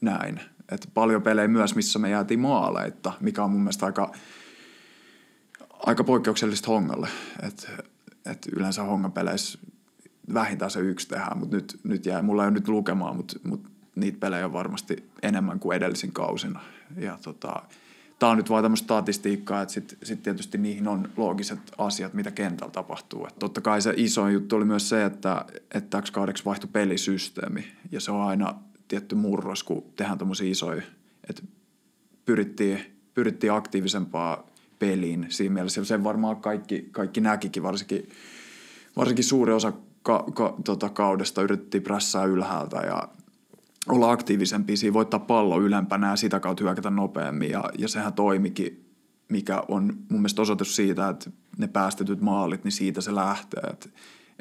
S6: näin. Että paljon pelejä myös, missä me jäätiin maaleita, mikä on mun mielestä aika, aika poikkeuksellista hongalle. Että että yleensä hongapeleissä vähintään se yksi tehdään, mutta nyt, nyt jää, mulla ei ole nyt lukemaan, mutta, mutta niitä pelejä on varmasti enemmän kuin edellisin kausina. Ja tota, tämä on nyt vain tämmöistä statistiikkaa, että sitten sit tietysti niihin on loogiset asiat, mitä kentällä tapahtuu. Et totta kai se iso juttu oli myös se, että, että täksi kaudeksi vaihtui pelisysteemi ja se on aina tietty murros, kun tehdään tämmöisiä isoja, että pyrittiin, pyrittiin aktiivisempaa peliin siinä mielessä. Sen varmaan kaikki, kaikki näkikin, varsinkin, varsinkin suuri osa ka, ka, tota kaudesta yritettiin prässää ylhäältä ja olla aktiivisempi, siinä voittaa pallo ylempänä ja sitä kautta hyökätä nopeammin. Ja, ja sehän toimikin, mikä on mun mielestä osoitus siitä, että ne päästetyt maalit, niin siitä se lähtee, että,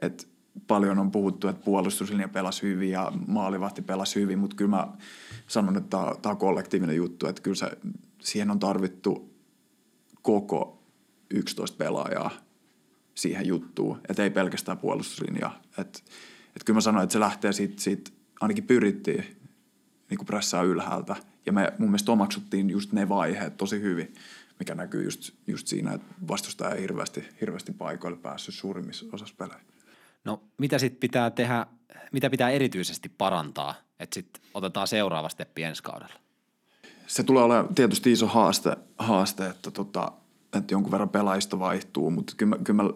S6: että paljon on puhuttu, että puolustuslinja pelasi hyvin ja maalivahti pelasi hyvin, mutta kyllä mä sanon, että tämä, on kollektiivinen juttu, että kyllä se, siihen on tarvittu koko 11 pelaajaa siihen juttuun, että ei pelkästään puolustuslinja. Että, että kyllä mä sanoin, että se lähtee siitä, siitä ainakin pyrittiin niin kuin pressaa ylhäältä. Ja me mun mielestä omaksuttiin just ne vaiheet tosi hyvin, mikä näkyy just, just siinä, että vastustaja ei hirveästi, hirveästi paikoille päässyt suurimmissa osassa pelejä.
S3: No mitä sitten pitää tehdä, mitä pitää erityisesti parantaa, että sitten otetaan seuraava steppi ensi kaudella?
S6: Se tulee olemaan tietysti iso haaste, haaste että, tota, että jonkun verran pelaajista vaihtuu, mutta kyllä mä, kyllä mä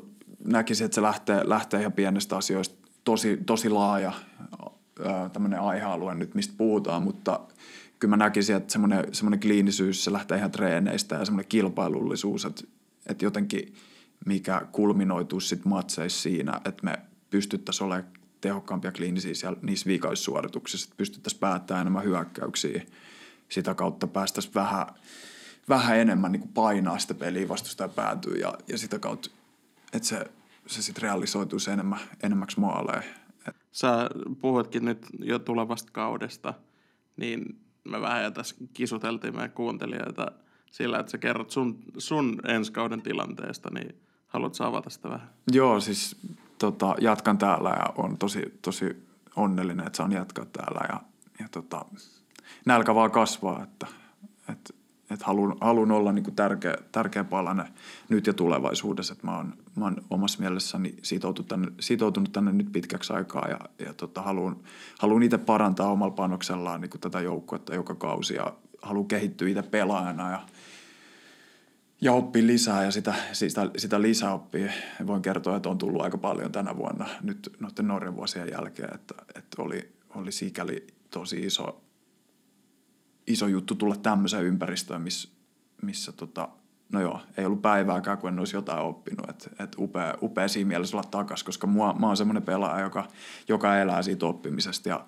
S6: näkisin, että se lähtee, lähtee ihan pienestä asioista tosi, tosi laaja tämmöinen aihealue nyt, mistä puhutaan, mutta kyllä mä näkisin, että semmoinen, semmoinen kliinisyys, se lähtee ihan treeneistä ja semmoinen kilpailullisuus, että, että jotenkin mikä kulminoituu sitten matseissa siinä, että me pystyttäisiin olemaan tehokkaampia kliinisiä siellä, niissä viikaissuorituksissa, että pystyttäisiin päättämään enemmän hyökkäyksiä, sitä kautta päästäisiin vähän, vähän enemmän niin kuin painaa sitä peliä vastustaja päätyy ja, ja sitä kautta, että se, se sitten realisoituisi enemmän, enemmäksi maaleja
S4: sä puhutkin nyt jo tulevasta kaudesta, niin me vähän jo tässä kisuteltiin meidän kuuntelijoita sillä, että sä kerrot sun, sun ensi kauden tilanteesta, niin haluatko avata sitä vähän?
S6: Joo, siis tota, jatkan täällä ja on tosi, tosi onnellinen, että saan jatkaa täällä ja, ja tota, nälkä vaan kasvaa, että, että, et haluan, haluan olla niin kuin tärkeä, tärkeä palanen nyt ja tulevaisuudessa. Et mä, oon, mä oon omassa mielessäni sitoutunut tänne, sitoutunut tänne nyt pitkäksi aikaa ja, ja tota, haluan, haluan itse parantaa omalla panoksellaan niin kuin tätä joukkuetta joka kausi ja haluan kehittyä itse pelaajana ja, ja oppii lisää ja sitä, sitä, sitä lisää oppii. Voin kertoa, että on tullut aika paljon tänä vuonna nyt noiden Norjan vuosien jälkeen, että, että oli, oli sikäli tosi iso, iso juttu tulla tämmöiseen ympäristöön, missä, missä tota, no joo, ei ollut päivääkään, kun en olisi jotain oppinut. Että et upea, upea siinä mielessä olla takas, koska mua, mä oon semmoinen pelaaja, joka, joka elää siitä oppimisesta ja,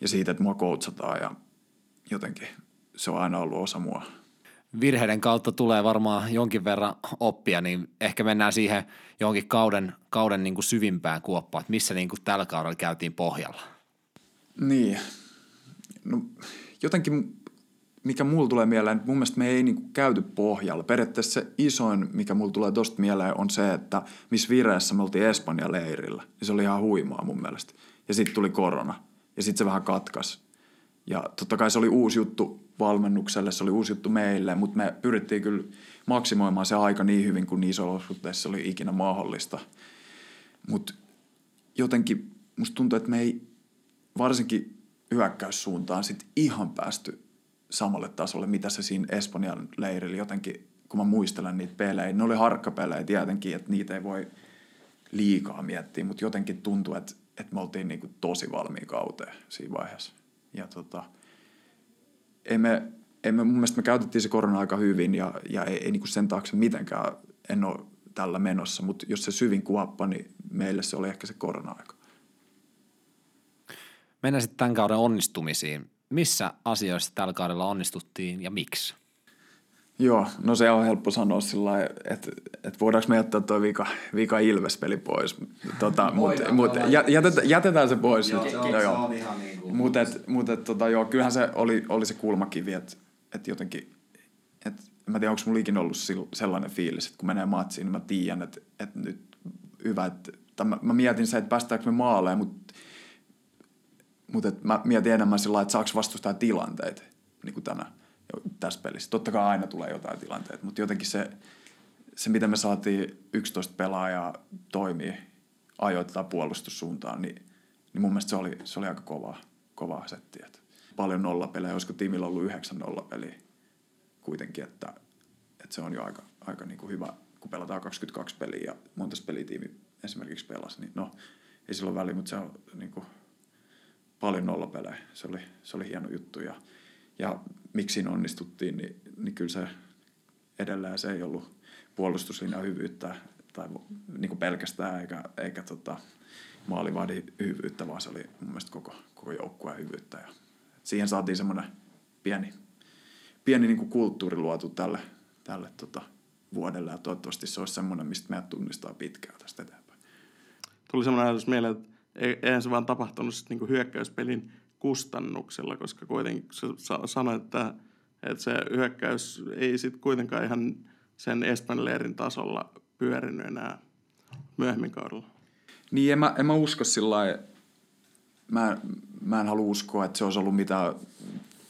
S6: ja siitä, että mua koutsataan ja jotenkin se on aina ollut osa mua.
S3: Virheiden kautta tulee varmaan jonkin verran oppia, niin ehkä mennään siihen jonkin kauden, kauden niin kuin syvimpään kuoppaan, että missä niin kuin tällä kaudella käytiin pohjalla.
S6: Niin. No, jotenkin mikä mulla tulee mieleen, mun mielestä me ei niinku käyty pohjalla. Periaatteessa se isoin, mikä mulla tulee tosta mieleen, on se, että missä vireessä me oltiin Espanjan leirillä. Ja se oli ihan huimaa mun mielestä. Ja sitten tuli korona. Ja sitten se vähän katkas. Ja totta kai se oli uusi juttu valmennukselle, se oli uusi juttu meille, mutta me pyrittiin kyllä maksimoimaan se aika niin hyvin kuin niissä olosuhteissa oli ikinä mahdollista. Mutta jotenkin musta tuntuu, että me ei varsinkin hyökkäyssuuntaan sit ihan päästy samalle tasolle, mitä se siinä Espanjan leirillä jotenkin, kun mä muistelen niitä pelejä, ne oli harkkapelejä tietenkin, että niitä ei voi liikaa miettiä, mutta jotenkin tuntuu, että, että me oltiin niin kuin tosi valmiin kauteen siinä vaiheessa. Ja tota, emme, emme, mun mielestä me käytettiin se korona aika hyvin ja, ja ei, ei niin kuin sen taakse mitenkään en ole tällä menossa, mutta jos se syvin kuoppa, niin meille se oli ehkä se korona-aika.
S3: Mennään sitten tämän kauden onnistumisiin. Missä asioissa tällä kaudella onnistuttiin ja miksi?
S6: Joo, no se on helppo sanoa sillä että, että voidaanko me jättää tuo vika, vika Ilves-peli pois. Tota, mutta mut, jätetään, jätetään se pois joo, nyt. Joo, joo. Niin mutta mut, tota, joo, kyllähän se oli, oli se kulmakivi, että, että jotenkin, että mä tiedän, onko mulla ikinä ollut sellainen fiilis, että kun menee matsiin, niin mä tiedän, että, että nyt hyvä, että mä, mä mietin se, että päästäänkö me maaleen, mutta mutta mä mietin enemmän sillä että saako vastustaa tilanteita niin kuin tänään tässä pelissä. Totta kai aina tulee jotain tilanteita, mutta jotenkin se, se miten me saatiin 11 pelaajaa toimii ajoittaa puolustussuuntaan, niin, niin mun mielestä se oli, se oli aika kovaa, kovaa settiä. Paljon nollapelejä, olisiko tiimillä ollut yhdeksän nollapeliä kuitenkin, että, että se on jo aika, aika niin kuin hyvä, kun pelataan 22 peliä ja monta pelitiimi esimerkiksi pelasi, niin no ei silloin väliä, mutta se on niin kuin, paljon nollapelejä. Se oli, se oli hieno juttu ja, ja miksi siinä onnistuttiin, niin, niin kyllä se edelleen se ei ollut puolustuslinjan hyvyyttä tai niin pelkästään eikä, eikä tota, maalivahdin hyvyyttä, vaan se oli mun mielestä koko, koko joukkueen hyvyyttä. Ja siihen saatiin semmoinen pieni, pieni niin kulttuuri luotu tälle, tälle tota, vuodelle ja toivottavasti se olisi semmoinen, mistä meidät tunnistaa pitkään tästä eteenpäin.
S4: Tuli semmoinen ajatus mieleen, että eihän se vaan tapahtunut sit niinku hyökkäyspelin kustannuksella, koska kuitenkin sä sanoit, että, että se hyökkäys ei sitten kuitenkaan ihan sen Espanjan tasolla pyörinyt enää myöhemmin kaudella.
S6: Niin, en mä, en mä usko sillä mä, mä en halua uskoa, että se olisi ollut mitään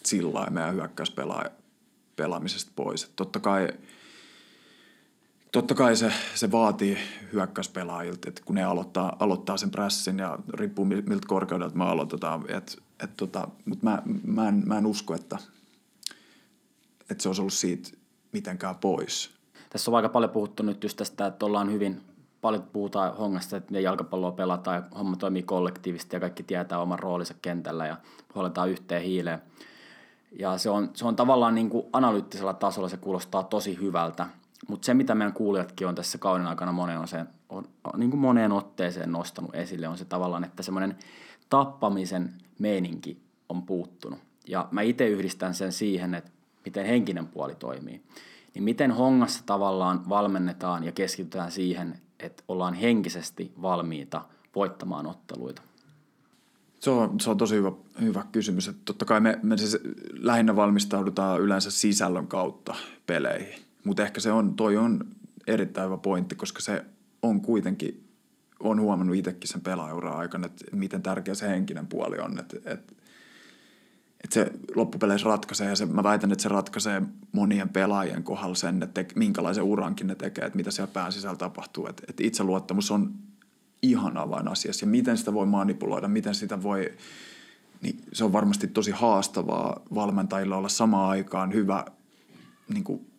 S6: sillä meidän hyökkäyspelaamisesta pois. Et totta kai Totta kai se, se vaatii hyökkäyspelaajilta, että kun ne aloittaa, aloittaa sen pressin ja riippuu miltä korkeudelta me aloitetaan. Et, et tota, Mutta mä, mä, en, mä en usko, että, että se olisi ollut siitä mitenkään pois.
S1: Tässä on aika paljon puhuttu nyt just tästä, että ollaan hyvin, paljon puhutaan hongasta, että jalkapalloa pelataan ja homma toimii kollektiivisesti ja kaikki tietää oman roolinsa kentällä ja huoletaan yhteen hiileen. Ja se on, se on tavallaan niin kuin analyyttisella tasolla se kuulostaa tosi hyvältä – mutta se, mitä meidän kuulijatkin on tässä kauden aikana monen on se, on, on, niin kuin moneen otteeseen nostanut esille, on se tavallaan, että semmoinen tappamisen meininki on puuttunut. Ja mä itse yhdistän sen siihen, että miten henkinen puoli toimii. Niin miten hongassa tavallaan valmennetaan ja keskitytään siihen, että ollaan henkisesti valmiita voittamaan otteluita.
S6: Se on, se on tosi hyvä, hyvä kysymys. Että totta kai me, me siis lähinnä valmistaudutaan yleensä sisällön kautta peleihin. Mutta ehkä se on, toi on erittäin hyvä pointti, koska se on kuitenkin, on huomannut itsekin sen pelaajuran aikana, että miten tärkeä se henkinen puoli on. Että et, että se loppupeleissä ratkaisee ja se, mä väitän, että se ratkaisee monien pelaajien kohdalla sen, että minkälaisen urankin ne tekee, että mitä siellä pään sisällä tapahtuu. Että, että itseluottamus on ihan avainasiassa ja miten sitä voi manipuloida, miten sitä voi, niin se on varmasti tosi haastavaa valmentajilla olla samaan aikaan hyvä niin kuin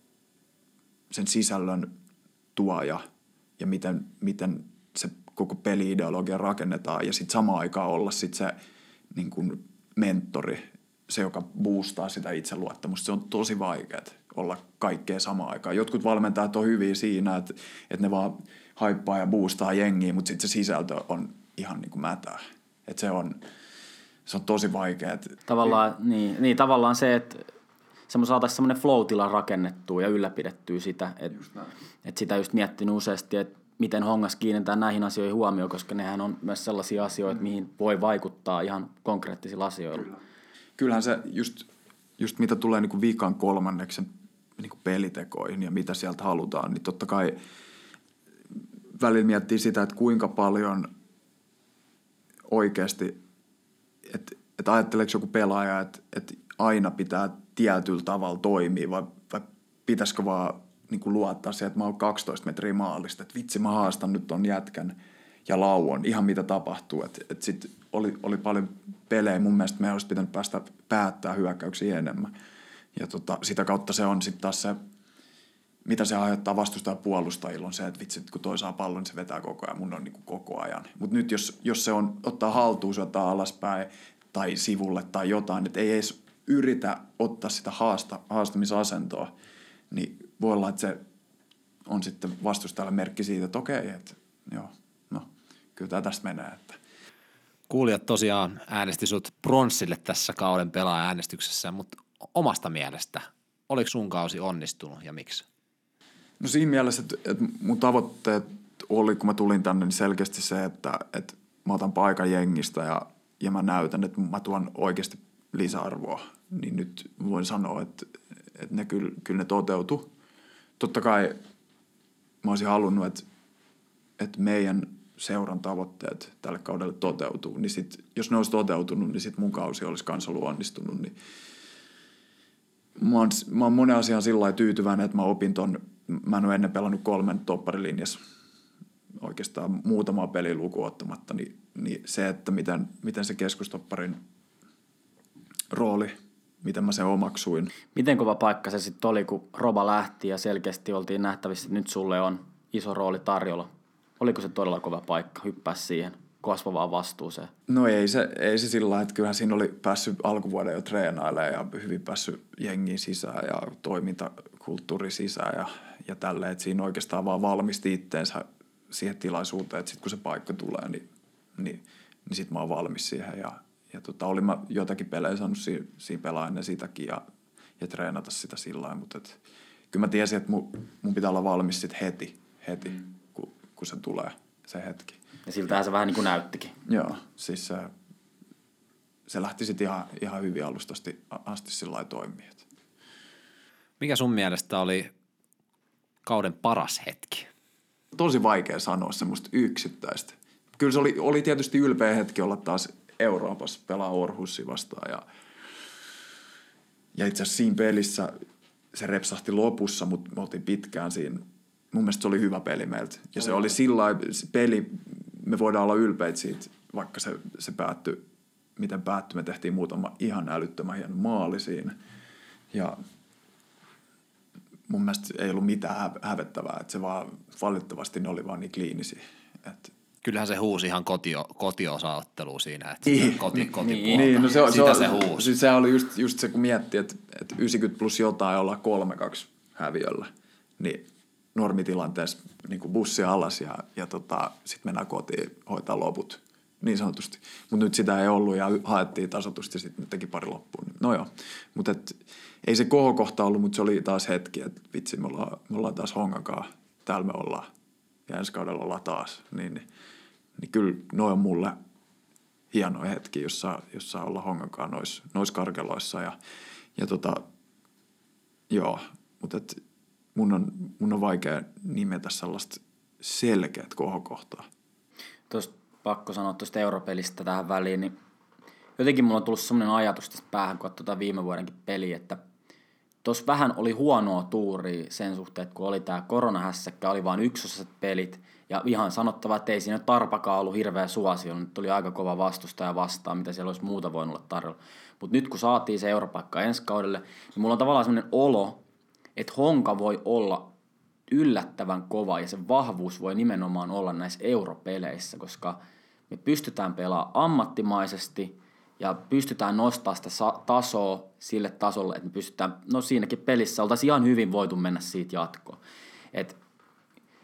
S6: sen sisällön tuoja ja miten, miten se koko peli-ideologia rakennetaan ja sitten samaan aikaan olla sitten se niin kuin mentori, se joka boostaa sitä itseluottamusta. Se on tosi vaikeaa olla kaikkea samaan aikaan. Jotkut valmentajat on hyviä siinä, että, että ne vaan haippaa ja boostaa jengiä, mutta sitten se sisältö on ihan niin kuin mätää. Että se on, se on tosi vaikeaa.
S1: Tavallaan, niin, niin, tavallaan se, että saataisiin semmoinen flow rakennettua ja ylläpidettyä sitä, että, että sitä just miettinyt useasti, että miten hongas kiinnittää näihin asioihin huomioon, koska nehän on myös sellaisia asioita, mm. mihin voi vaikuttaa ihan konkreettisilla asioilla. Kyllä.
S6: Kyllähän se just, just mitä tulee niin kuin viikan kolmanneksen niin kuin pelitekoihin ja mitä sieltä halutaan, niin totta kai välillä miettii sitä, että kuinka paljon oikeasti, että, että ajatteleeko joku pelaaja, että, että aina pitää tietyllä tavalla toimia vai, vai pitäisikö vaan niin kuin luottaa siihen, että mä oon 12 metriä maalista, että vitsi mä haastan nyt ton jätkän ja lauon, ihan mitä tapahtuu. Että et sitten oli, oli paljon pelejä, mun mielestä me olisi pitänyt päästä päättää hyökkäyksiä enemmän. Ja tota, sitä kautta se on sitten taas se, mitä se aiheuttaa vastustaa puolustajilla on se, että vitsi, kun toi saa pallon, niin se vetää koko ajan, mun on niin kuin koko ajan. Mutta nyt jos, jos se on, ottaa haltuun, ottaa alaspäin tai sivulle tai jotain, että ei edes yritä ottaa sitä haasta, haastamisasentoa, niin voi olla, että se on sitten vastustajalle merkki siitä, että okei, että joo, no, kyllä tämä tästä menee. Että.
S3: Kuulijat tosiaan äänesti sut pronssille tässä kauden pelaaja-äänestyksessä, mutta omasta mielestä, oliko sun kausi onnistunut ja miksi?
S6: No siinä mielessä, että, että mun tavoitteet oli, kun mä tulin tänne, niin selkeästi se, että, että mä otan paikan jengistä ja, ja mä näytän, että mä tuon oikeasti lisäarvoa. Niin nyt voin sanoa, että, että ne kyllä, kyllä ne toteutu totta kai mä olisin halunnut, että, että meidän seuran tavoitteet tälle kaudelle toteutuu, niin sit, jos ne olisi toteutunut, niin sitten mun kausi olisi kanssa ollut onnistunut. Niin mä, oon, mä oon monen asian sillä tyytyväinen, että mä opin ton, mä en ole ennen pelannut kolmen topparilinjassa oikeastaan muutamaa peliä lukuun ottamatta, niin, niin se, että miten, miten se keskustopparin rooli miten mä sen omaksuin.
S1: Miten kova paikka se sitten oli, kun Roba lähti ja selkeästi oltiin nähtävissä, että nyt sulle on iso rooli tarjolla. Oliko se todella kova paikka hyppää siihen kasvavaan vastuuseen?
S6: No ei se, ei se sillä että kyllähän siinä oli päässyt alkuvuoden jo treenailemaan ja hyvin päässyt jengiin sisään ja toimintakulttuuri sisään ja, ja tälleen, että siinä oikeastaan vaan valmisti itteensä siihen tilaisuuteen, että sitten kun se paikka tulee, niin, niin, niin sitten mä oon valmis siihen ja ja tota, olin mä jotakin pelejä saanut siinä, siinä pelaa ennen sitäkin ja, ja treenata sitä sillä lailla, mutta et, kyllä mä tiesin, että mun, mun pitää olla valmis sit heti, heti mm. kun, kun se tulee se hetki.
S1: Ja siltähän se vähän niin kuin näyttikin.
S6: Joo, siis se, se lähti sitten ihan, ihan hyvin alusta asti sillä lailla toimia.
S3: Mikä sun mielestä oli kauden paras hetki?
S6: Tosi vaikea sanoa semmoista yksittäistä. Kyllä se oli, oli tietysti ylpeä hetki olla taas Euroopassa pelaa Orhussi vastaan ja, ja itse asiassa siinä pelissä se repsahti lopussa, mutta me oltiin pitkään siinä. Mun mielestä se oli hyvä peli meiltä. Ja se oli sillä peli, me voidaan olla ylpeitä siitä, vaikka se, se päättyi, miten päättyi. Me tehtiin muutama ihan älyttömän hieno maali siinä. Ja mun mielestä ei ollut mitään hävettävää, että se vaan valitettavasti ne oli vaan niin kliinisiä. Että
S3: kyllähän se huusi ihan kotio, kotiosaottelu siinä, että niin. koti, koti
S6: niin. niin, no se, Sitä se, se huusi. Siis se oli just, just se, kun miettii, että, että 90 plus jotain olla 3-2 häviöllä, niin normitilanteessa niin kuin bussi alas ja, ja tota, sitten mennään kotiin hoitaa loput niin sanotusti. Mutta nyt sitä ei ollut ja haettiin tasotusti ja sitten teki pari loppuun. No joo, mutta ei se kohokohta ollut, mutta se oli taas hetki, että vitsi me ollaan, me ollaan taas hongakaa, täällä me ollaan ja ensi kaudella ollaan taas. Niin, niin niin kyllä noin on mulle hieno hetki, jossa, jossa olla hongankaan noissa nois karkeloissa. Ja, ja tota, joo, mutta et mun, on, mun on vaikea nimetä sellaista selkeät kohokohtaa.
S1: Tuosta pakko sanoa tuosta Europelistä tähän väliin, niin jotenkin mulla on tullut semmoinen ajatus tästä päähän, kun tuota viime vuodenkin peli, että tuossa vähän oli huonoa tuuria sen suhteen, että kun oli tämä koronahässäkkä, oli vain yksosaiset pelit, ja ihan sanottava, että ei siinä Tarpakaan ollut hirveä suosio, nyt tuli aika kova vastustaja vastaan, mitä siellä olisi muuta voinut olla tarjolla. Mutta nyt kun saatiin se europaikka ensi kaudelle, niin mulla on tavallaan sellainen olo, että Honka voi olla yllättävän kova ja se vahvuus voi nimenomaan olla näissä europeleissä, koska me pystytään pelaamaan ammattimaisesti ja pystytään nostamaan sitä tasoa sille tasolle, että me pystytään, no siinäkin pelissä oltaisiin ihan hyvin voitu mennä siitä jatkoon. Et,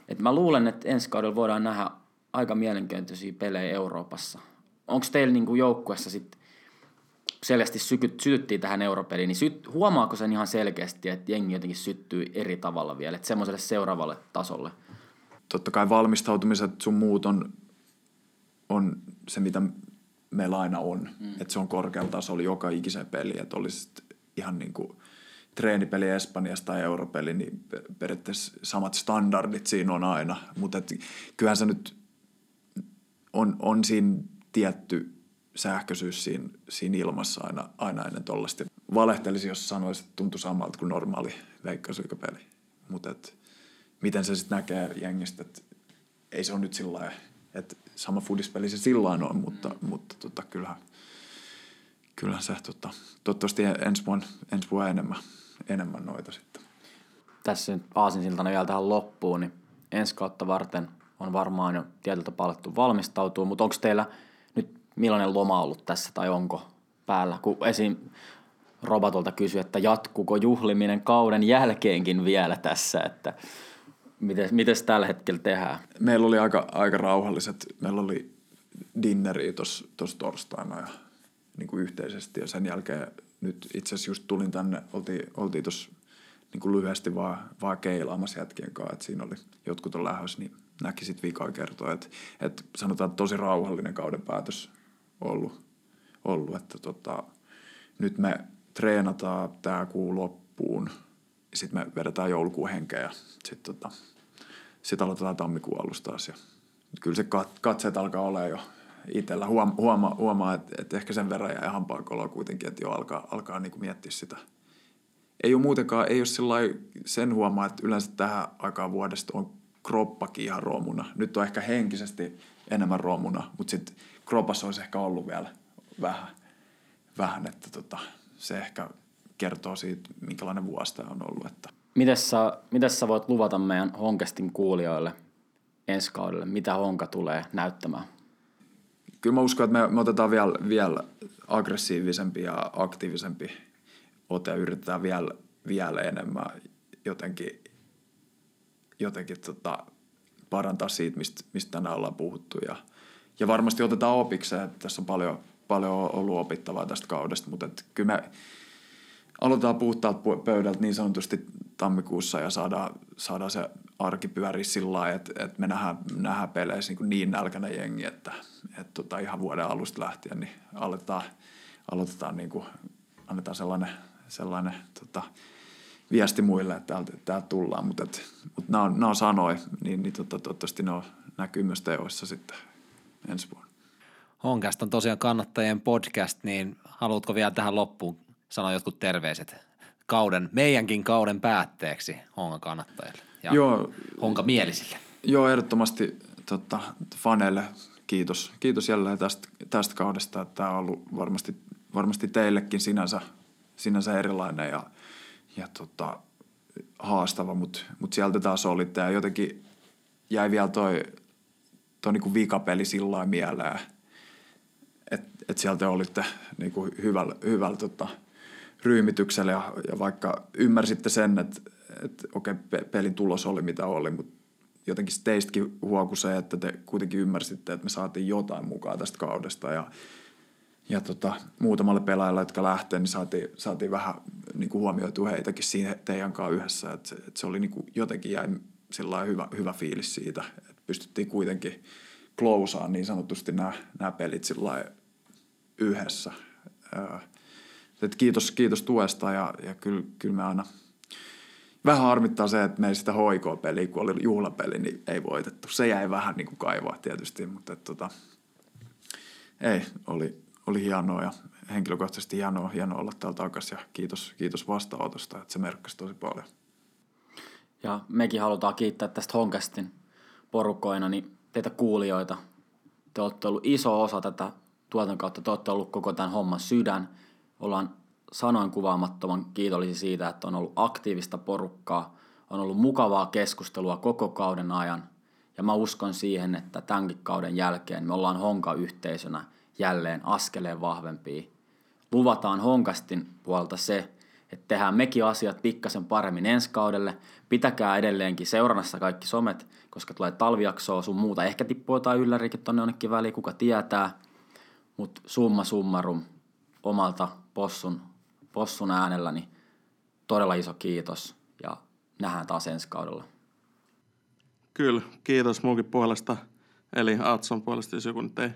S1: et mä luulen, että ensi kaudella voidaan nähdä aika mielenkiintoisia pelejä Euroopassa. Onko teillä niinku joukkuessa sitten selvästi sytyttiin tähän europeliin, niin syt, huomaako sen ihan selkeästi, että jengi jotenkin syttyy eri tavalla vielä, että semmoiselle seuraavalle tasolle?
S6: Totta kai valmistautumiset sun muut on, on se, mitä meillä aina on. Mm. Että se on korkealla tasolla joka ikisen peli, että olisi ihan niin kuin treenipeli Espanjasta tai europeli, niin periaatteessa samat standardit siinä on aina. Mutta kyllähän se nyt on, on siinä tietty sähköisyys siinä, siinä ilmassa aina, aina ennen tuollaista. Valehtelisi, jos sanoisi, että tuntui samalta kuin normaali veikkausykapeli. Mutta miten se sitten näkee jengistä, että ei se ole nyt sillä että sama fudispeli se sillä on, mutta, mm. mutta tota, kyllähän, kyllähän se tota, toivottavasti ensi vuonna, ensi vuonna enemmän, enemmän noita sitten.
S1: Tässä nyt aasinsiltana vielä tähän loppuun, niin ensi kautta varten on varmaan jo tietyllä tapaa alettu valmistautua, mutta onko teillä – millainen loma ollut tässä tai onko päällä? Kun esim. Robatolta kysyi, että jatkuuko juhliminen kauden jälkeenkin vielä tässä, että miten tällä hetkellä tehdään?
S6: Meillä oli aika, aika rauhalliset, meillä oli dinneri tuossa torstaina ja niin kuin yhteisesti ja sen jälkeen nyt itse asiassa just tulin tänne, oltiin, oltiin tuossa niin kuin lyhyesti vaan, vaan keilaamassa jätkien kanssa, että siinä oli jotkut on lähdössä, niin näki sitten vikaa kertoa, että, että sanotaan että tosi rauhallinen kauden päätös ollut, ollut että tota, nyt me treenataan tämä kuu loppuun, sitten me vedetään joulukuun henkeä ja sitten tota, sit aloitetaan tammikuun alusta taas. Ja kyllä se katseet alkaa olla jo itsellä. Huoma, huoma, huomaa, että, että ehkä sen verran jää hampaan koloa kuitenkin, että jo alkaa, alkaa niin kuin miettiä sitä. Ei ole muutenkaan, ei ole sen huomaa, että yleensä tähän aikaan vuodesta on kroppakin ihan romuna. Nyt on ehkä henkisesti enemmän romuna, mutta sitten kropassa olisi ehkä ollut vielä vähän, vähän että tota, se ehkä kertoo siitä, minkälainen vuosi tämä on ollut. Että.
S1: Mites sä, mites sä voit luvata meidän Honkestin kuulijoille ensi kaudelle, mitä Honka tulee näyttämään?
S6: Kyllä mä uskon, että me, me otetaan vielä, vielä aggressiivisempi ja aktiivisempi ote ja yritetään vielä, vielä enemmän jotenkin, jotenkin tota, parantaa siitä, mistä, mistä tänään ollaan puhuttu ja – ja varmasti otetaan opikseen, että tässä on paljon, paljon ollut opittavaa tästä kaudesta, mutta että kyllä me aloitetaan puhtaalta pöydältä niin sanotusti tammikuussa ja saadaan, saadaan se arki pyöriä sillä lailla, että, että me nähdään, nähdään peleissä niin, niin nälkäinen jengi, että, että tota ihan vuoden alusta lähtien niin aloitetaan, aloitetaan niin kuin, annetaan sellainen, sellainen tota, viesti muille, että täältä, täältä tullaan, mutta, mutta nämä, on, on sanoja, niin, niin tota, toivottavasti ne on, näkyy myös teoissa sitten ensi vuonna.
S3: Honkast on tosiaan kannattajien podcast, niin haluatko vielä tähän loppuun sanoa jotkut terveiset kauden, meidänkin kauden päätteeksi Honka kannattajille ja joo, Honka mielisille?
S6: Joo, ehdottomasti tota, faneille kiitos. Kiitos jälleen tästä, tästä kaudesta. Tämä on ollut varmasti, varmasti teillekin sinänsä, sinänsä erilainen ja, ja tota, haastava, mutta mut sieltä taas olitte ja jotenkin jäi vielä toi tuo niin vikapeli sillä mieleen, että et sieltä olitte niin kuin hyvällä, hyvällä tota, ryhmityksellä ja, ja vaikka ymmärsitte sen, että et, okei, okay, pelin tulos oli mitä oli, mutta jotenkin teistäkin huoku se, että te kuitenkin ymmärsitte, että me saatiin jotain mukaan tästä kaudesta ja, ja tota, muutamalle pelaajalle, jotka lähtee, niin saatiin, saatiin vähän niin kuin huomioitua heitäkin siinä teidän kanssa yhdessä, että, että se oli niin kuin, jotenkin jäi hyvä, hyvä fiilis siitä, pystyttiin kuitenkin klousaan niin sanotusti nämä, nämä pelit sillä yhdessä. Et kiitos, kiitos tuesta ja, ja kyllä, kyllä me aina vähän harmittaa se, että me ei sitä HIK-peliä, kun oli juhlapeli, niin ei voitettu. Se jäi vähän niin kuin kaivaa tietysti, mutta et, tota, ei, oli, oli hienoa ja henkilökohtaisesti hienoa, hienoa olla täällä takaisin ja kiitos, kiitos vastaanotosta, että se merkkasi tosi paljon.
S1: Ja mekin halutaan kiittää tästä Honkastin porukoina niin teitä kuulijoita. Te olette ollut iso osa tätä tuoton kautta, te olette ollut koko tämän homman sydän. Ollaan sanoin kuvaamattoman kiitollisia siitä, että on ollut aktiivista porukkaa, on ollut mukavaa keskustelua koko kauden ajan. Ja mä uskon siihen, että tämänkin kauden jälkeen me ollaan Honka-yhteisönä jälleen askeleen vahvempia. Luvataan Honkastin puolta se, että tehdään mekin asiat pikkasen paremmin ensi kaudelle. Pitäkää edelleenkin seurannassa kaikki somet, koska tulee talvijaksoa sun muuta. Ehkä tippuu jotain yllärikin tonne jonnekin väliin, kuka tietää. Mutta summa summarum omalta possun, possun äänelläni todella iso kiitos ja nähdään taas ensi kaudella.
S4: Kyllä, kiitos munkin puolesta. Eli Atson puolesta, jos joku nyt ei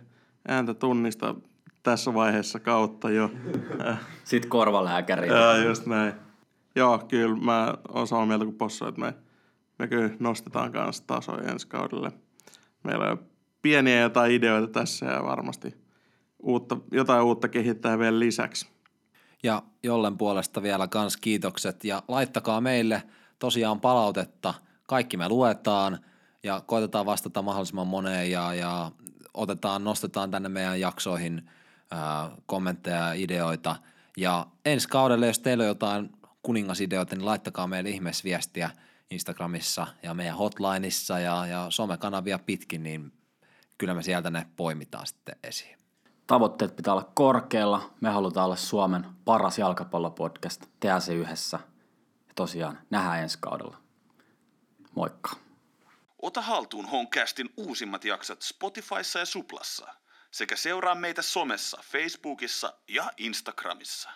S4: ääntä tunnista tässä vaiheessa kautta jo.
S1: Sitten korvalääkäri.
S4: Joo, just näin. Joo, kyllä mä oon samaa mieltä kuin Posso, että me, me kyllä nostetaan kanssa tasoja ensi kaudelle. Meillä on pieniä jotain ideoita tässä ja varmasti uutta, jotain uutta kehittää vielä lisäksi.
S3: Ja jollen puolesta vielä kans kiitokset ja laittakaa meille tosiaan palautetta. Kaikki me luetaan ja koitetaan vastata mahdollisimman moneen ja, ja otetaan, nostetaan tänne meidän jaksoihin ää, kommentteja ja ideoita. Ja ensi kaudelle, jos teillä on jotain kuningasideoita, niin laittakaa meille ihmeessä viestiä Instagramissa ja meidän hotlineissa ja, ja somekanavia pitkin, niin kyllä me sieltä ne poimitaan sitten esiin.
S1: Tavoitteet pitää olla korkealla. Me halutaan olla Suomen paras jalkapallopodcast. Tehdään se yhdessä. Ja tosiaan, nähdään ensi kaudella. Moikka.
S2: Ota haltuun Honcastin uusimmat jaksot Spotifyssa ja Suplassa sekä seuraa meitä somessa, Facebookissa ja Instagramissa.